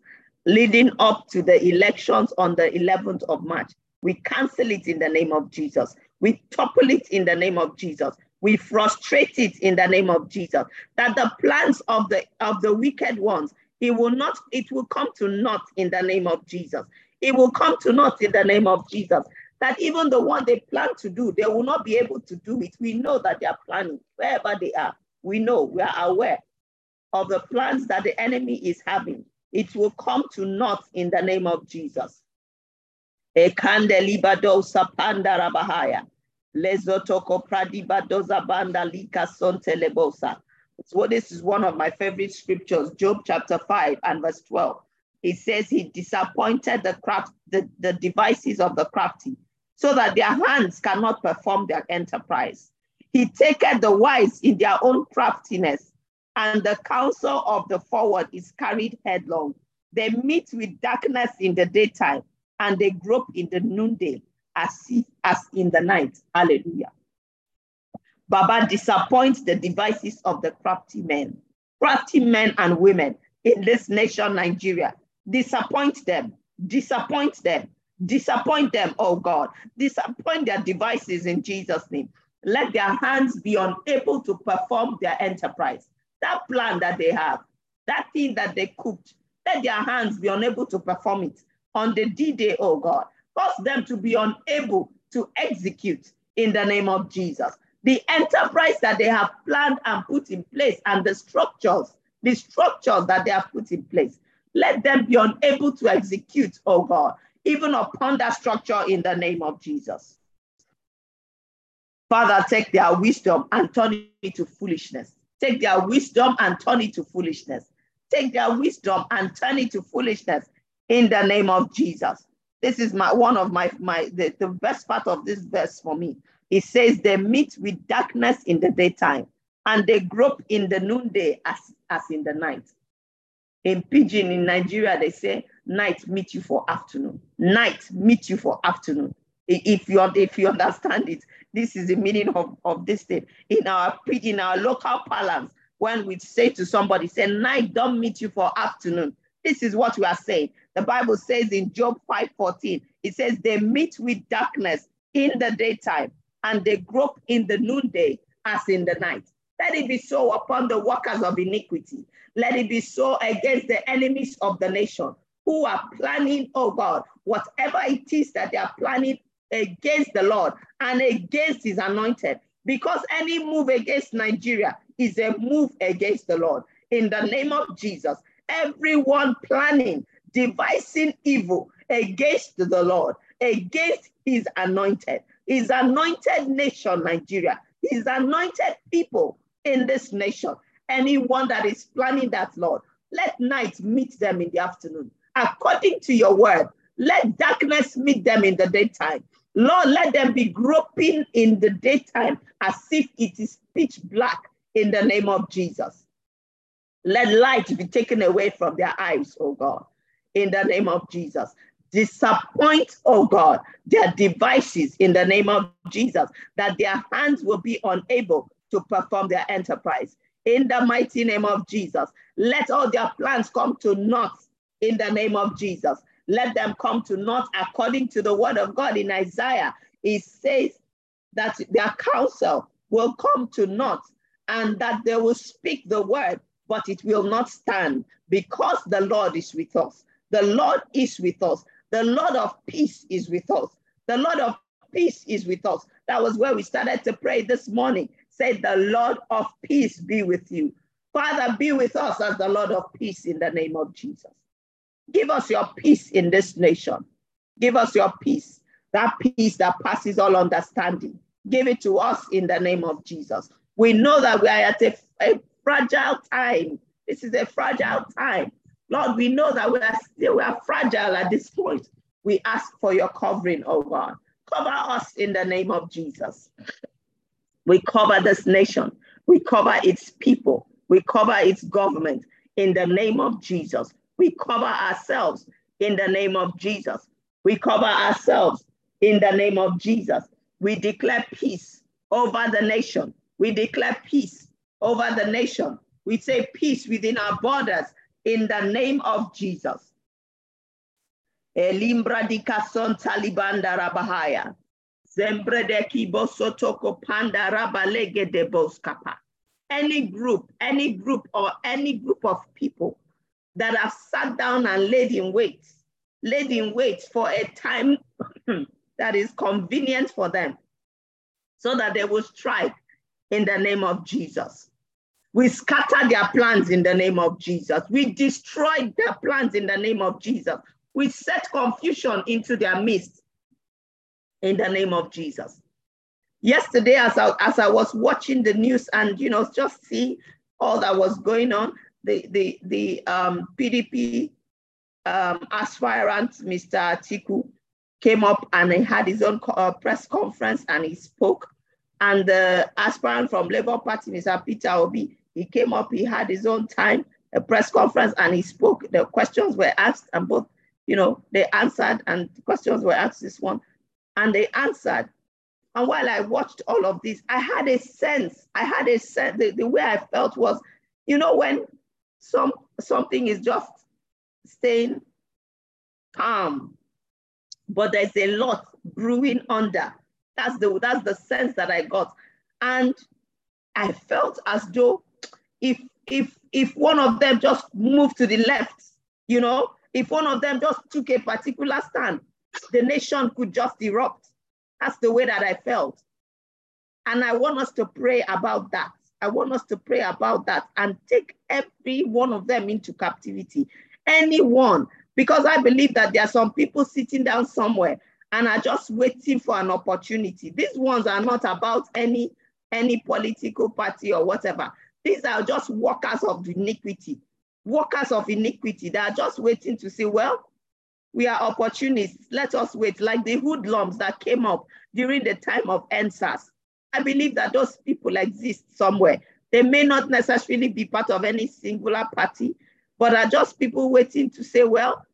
Leading up to the elections on the 11th of March, we cancel it in the name of Jesus. We topple it in the name of Jesus. We frustrate it in the name of Jesus. That the plans of the of the wicked ones, it will not, it will come to naught in the name of Jesus. It will come to naught in the name of Jesus. That even the one they plan to do, they will not be able to do it. We know that they are planning wherever they are. We know, we are aware of the plans that the enemy is having, it will come to naught in the name of Jesus. So this is one of my favorite scriptures, Job chapter 5 and verse 12. It says he disappointed the craft, the, the devices of the crafty, so that their hands cannot perform their enterprise. He taketh the wise in their own craftiness and the counsel of the forward is carried headlong. They meet with darkness in the daytime and they grope in the noonday as if as in the night. Hallelujah. Baba disappoints the devices of the crafty men, crafty men and women in this nation, Nigeria. Disappoint them, disappoint them, disappoint them, oh God. Disappoint their devices in Jesus' name. Let their hands be unable to perform their enterprise that plan that they have, that thing that they cooked, let their hands be unable to perform it on the D-Day, oh God. Cause them to be unable to execute in the name of Jesus. The enterprise that they have planned and put in place and the structures, the structures that they have put in place, let them be unable to execute, oh God, even upon that structure in the name of Jesus. Father, take their wisdom and turn it to foolishness. Take their wisdom and turn it to foolishness. Take their wisdom and turn it to foolishness in the name of Jesus. This is my one of my my the, the best part of this verse for me. It says they meet with darkness in the daytime and they grope in the noonday as, as in the night. In Pidgin in Nigeria, they say night meet you for afternoon. Night meet you for afternoon. If you if you understand it, this is the meaning of, of this thing. In our in our local parlance, when we say to somebody, say, night don't meet you for afternoon. This is what we are saying. The Bible says in Job 5:14, it says they meet with darkness in the daytime and they grope in the noonday as in the night. Let it be so upon the workers of iniquity. Let it be so against the enemies of the nation who are planning, oh God, whatever it is that they are planning against the Lord and against his anointed. Because any move against Nigeria is a move against the Lord. In the name of Jesus, everyone planning, devising evil against the Lord, against his anointed, his anointed nation, Nigeria, his anointed people in this nation. Anyone that is planning that, Lord, let night meet them in the afternoon. According to your word, let darkness meet them in the daytime. Lord, let them be groping in the daytime as if it is pitch black in the name of Jesus. Let light be taken away from their eyes, oh God, in the name of Jesus. Disappoint, oh God, their devices in the name of Jesus, that their hands will be unable to perform their enterprise. In the mighty name of Jesus, let all their plans come to naught in the name of Jesus. Let them come to naught according to the word of God in Isaiah. It says that their counsel will come to naught and that they will speak the word, but it will not stand because the Lord is with us. The Lord is with us. The Lord of peace is with us. The Lord of peace is with us. That was where we started to pray this morning. Say, The Lord of peace be with you. Father, be with us as the Lord of peace in the name of Jesus. Give us your peace in this nation. Give us your peace, that peace that passes all understanding. Give it to us in the name of Jesus. We know that we are at a, a fragile time. This is a fragile time. Lord, we know that we are still we are fragile at this point. We ask for your covering, oh God. Cover us in the name of Jesus. We cover this nation. We cover its people. We cover its government in the name of Jesus. We cover ourselves in the name of Jesus. We cover ourselves in the name of Jesus. We declare peace over the nation. We declare peace over the nation. We say peace within our borders in the name of Jesus. Panda rabalege. Any group, any group or any group of people that have sat down and laid in wait, laid in wait for a time that is convenient for them, so that they will strike in the name of Jesus. We scatter their plans in the name of Jesus. We destroy their plans in the name of Jesus. We set confusion into their midst in the name of Jesus. Yesterday, as I, as I was watching the news and, you know, just see all that was going on, the, the, the um, PDP um, aspirant, Mr. Atiku, came up and he had his own uh, press conference and he spoke. And the aspirant from Labour Party, Mr. Peter Obi, he came up, he had his own time, a press conference, and he spoke. The questions were asked, and both, you know, they answered, and questions were asked this one, and they answered. And while I watched all of this, I had a sense, I had a sense, the, the way I felt was, you know, when some something is just staying calm, but there's a lot brewing under. That's the that's the sense that I got, and I felt as though if if if one of them just moved to the left, you know, if one of them just took a particular stand, the nation could just erupt. That's the way that I felt. And I want us to pray about that. I want us to pray about that and take every one of them into captivity. Anyone, because I believe that there are some people sitting down somewhere and are just waiting for an opportunity. These ones are not about any any political party or whatever. These are just workers of iniquity, workers of iniquity. They are just waiting to say, well, we are opportunists. Let us wait, like the hoodlums that came up during the time of EndSARS. I believe that those people exist somewhere. They may not necessarily be part of any singular party, but are just people waiting to say, well,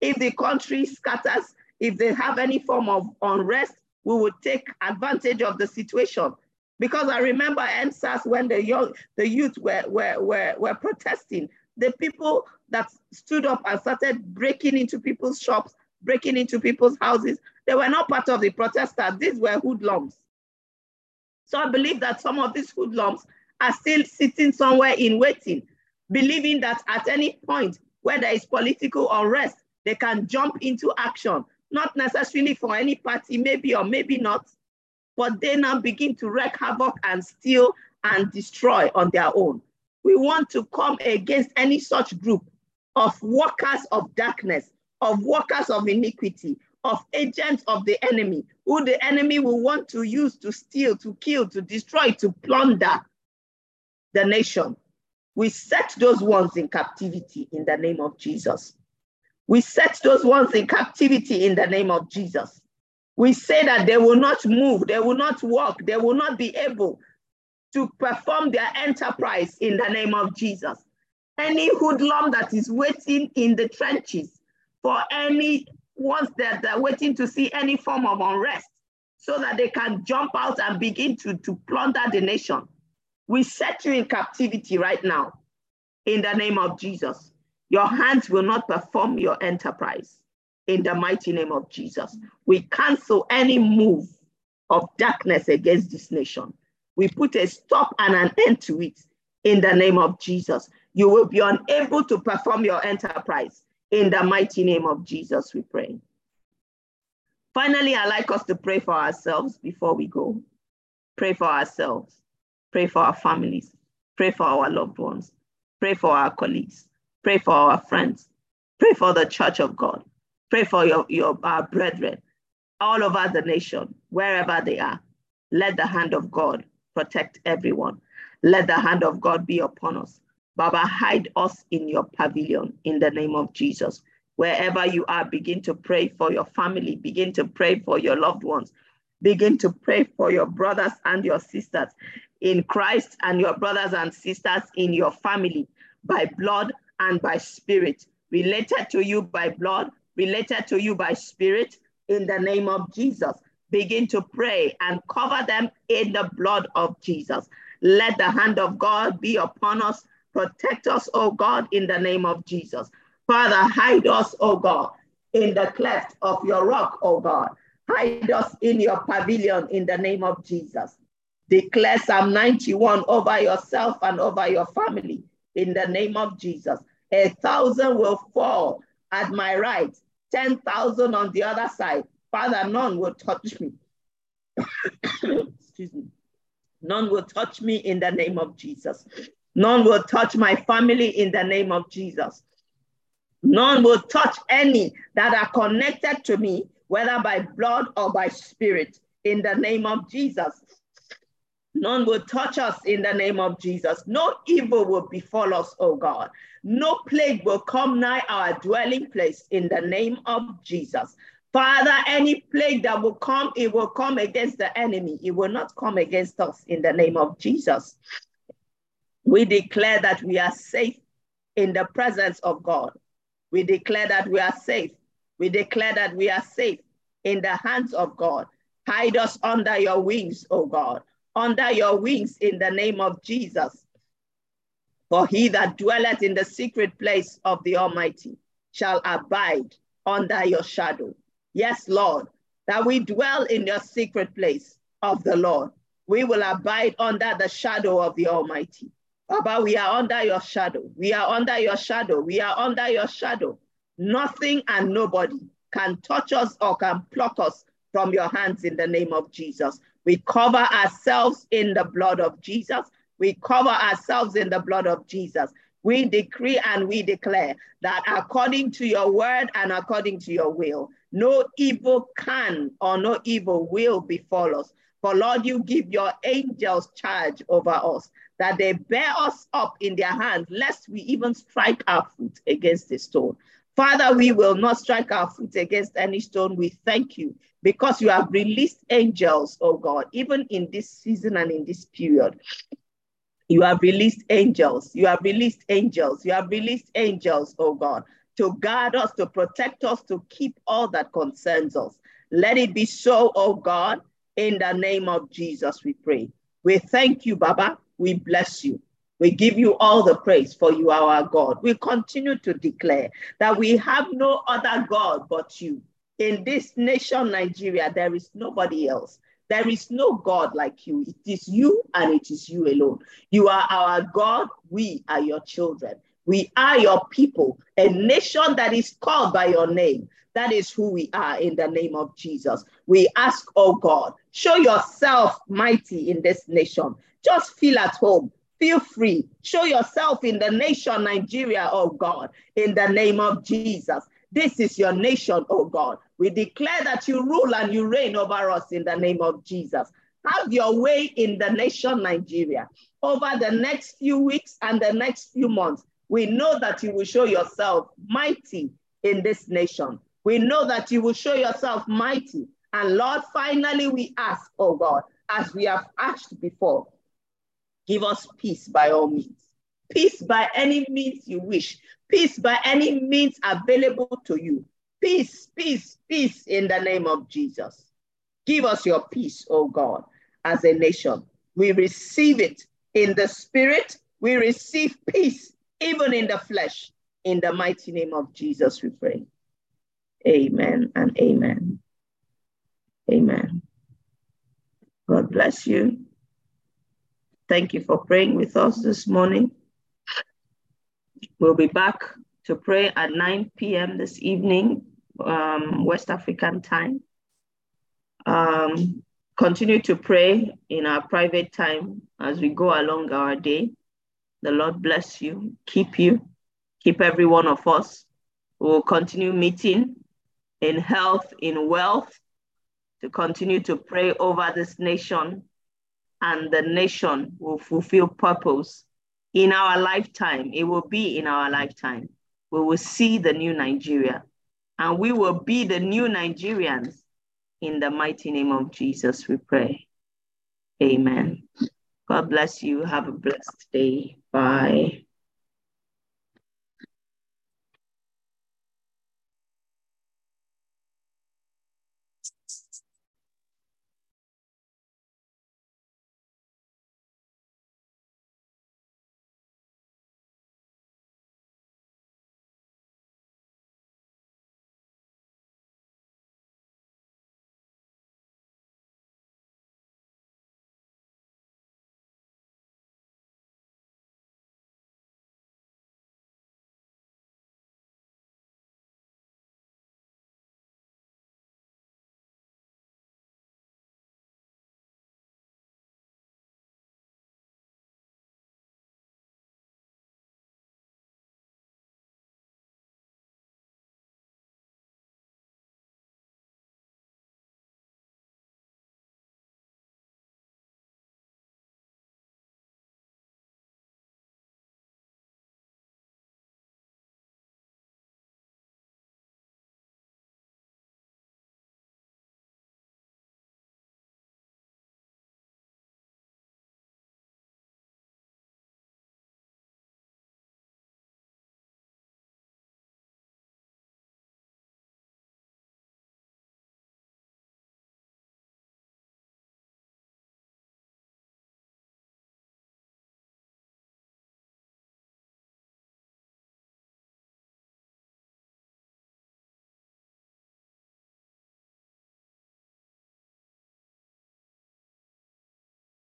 if the country scatters, if they have any form of unrest, we would take advantage of the situation. Because I remember EndSARS when the young, the youth were, were, were, were protesting, the people that stood up and started breaking into people's shops, breaking into people's houses, they were not part of the protesters. These were hoodlums. So I believe that some of these hoodlums are still sitting somewhere in waiting, believing that at any point where there is political unrest, they can jump into action, not necessarily for any party, maybe or maybe not, but they now begin to wreak havoc and steal and destroy on their own. We want to come against any such group of workers of darkness, of workers of iniquity, of agents of the enemy, who the enemy will want to use to steal, to kill, to destroy, to plunder the nation. We set those ones in captivity in the name of Jesus. We set those ones in captivity in the name of Jesus. We say that they will not move, they will not walk, they will not be able to perform their enterprise in the name of Jesus. Any hoodlum that is waiting in the trenches for any ones that are waiting to see any form of unrest so that they can jump out and begin to, to plunder the nation. We set you in captivity right now in the name of Jesus. Your hands will not perform your enterprise in the mighty name of Jesus. We cancel any move of darkness against this nation. We put a stop and an end to it in the name of Jesus. You will be unable to perform your enterprise in the mighty name of Jesus, we pray. Finally, I'd like us to pray for ourselves before we go. Pray for ourselves, pray for our families, pray for our loved ones, pray for our colleagues, pray for our friends, pray for the church of God, pray for your, your our brethren all over the nation, wherever they are. Let the hand of God protect everyone. Let the hand of God be upon us. Baba, hide us in your pavilion in the name of Jesus. Wherever you are, begin to pray for your family, begin to pray for your loved ones, begin to pray for your brothers and your sisters in Christ and your brothers and sisters in your family by blood and by spirit, related to you by blood, related to you by spirit, in the name of Jesus. Begin to pray and cover them in the blood of Jesus. Let the hand of God be upon us Protect us, oh God, in the name of Jesus. Father, hide us, oh God, in the cleft of your rock, oh God. Hide us in your pavilion in the name of Jesus. Declare Psalm 91 over yourself and over your family in the name of Jesus. A thousand will fall at my right, 10,000 on the other side. Father, none will touch me. Excuse me. None will touch me in the name of Jesus. None will touch my family in the name of Jesus. None will touch any that are connected to me, whether by blood or by spirit, in the name of Jesus. None will touch us in the name of Jesus. No evil will befall us, O God. No plague will come nigh our dwelling place in the name of Jesus. Father, any plague that will come, it will come against the enemy. It will not come against us in the name of Jesus. We declare that we are safe in the presence of God. We declare that we are safe. We declare that we are safe in the hands of God. Hide us under your wings, O God, under your wings in the name of Jesus. For he that dwelleth in the secret place of the Almighty shall abide under your shadow. Yes, Lord, that we dwell in your secret place of the Lord. We will abide under the shadow of the Almighty. Baba, we are under your shadow. We are under your shadow. We are under your shadow. Nothing and nobody can touch us or can pluck us from your hands in the name of Jesus. We cover ourselves in the blood of Jesus. We cover ourselves in the blood of Jesus. We decree and we declare that according to your word and according to your will, no evil can or no evil will befall us. For Lord, you give your angels charge over us that they bear us up in their hands, lest we even strike our foot against a stone. Father, we will not strike our foot against any stone. We thank you because you have released angels, oh God, even in this season and in this period. You have released angels. You have released angels. You have released angels, oh God, to guard us, to protect us, to keep all that concerns us. Let it be so, oh God, in the name of Jesus, we pray. We thank you, Baba. We bless you. We give you all the praise for you are our God. We continue to declare that we have no other God but you. In this nation, Nigeria, there is nobody else. There is no God like you. It is you and it is you alone. You are our God. We are your children. We are your people, a nation that is called by your name. That is who we are in the name of Jesus. We ask, oh God, show yourself mighty in this nation. Just feel at home. Feel free. Show yourself in the nation, Nigeria, oh God, in the name of Jesus. This is your nation, oh God. We declare that you rule and you reign over us in the name of Jesus. Have your way in the nation, Nigeria. Over the next few weeks and the next few months, we know that you will show yourself mighty in this nation. We know that you will show yourself mighty. And Lord, finally we ask, oh God, as we have asked before, give us peace by all means. Peace by any means you wish. Peace by any means available to you. Peace, peace, peace in the name of Jesus. Give us your peace, oh God, as a nation. We receive it in the spirit. We receive peace even in the flesh. In the mighty name of Jesus, we pray. Amen and amen. Amen. God bless you. Thank you for praying with us this morning. We'll be back to pray at 9 p.m. this evening, um, West African time. Um, continue to pray in our private time as we go along our day. The Lord bless you, keep you, keep every one of us. We will continue meeting in health, in wealth, to continue to pray over this nation, and the nation will fulfill purpose in our lifetime. It will be in our lifetime. We will see the new Nigeria, and we will be the new Nigerians. In the mighty name of Jesus, we pray. Amen. God bless you. Have a blessed day. Bye.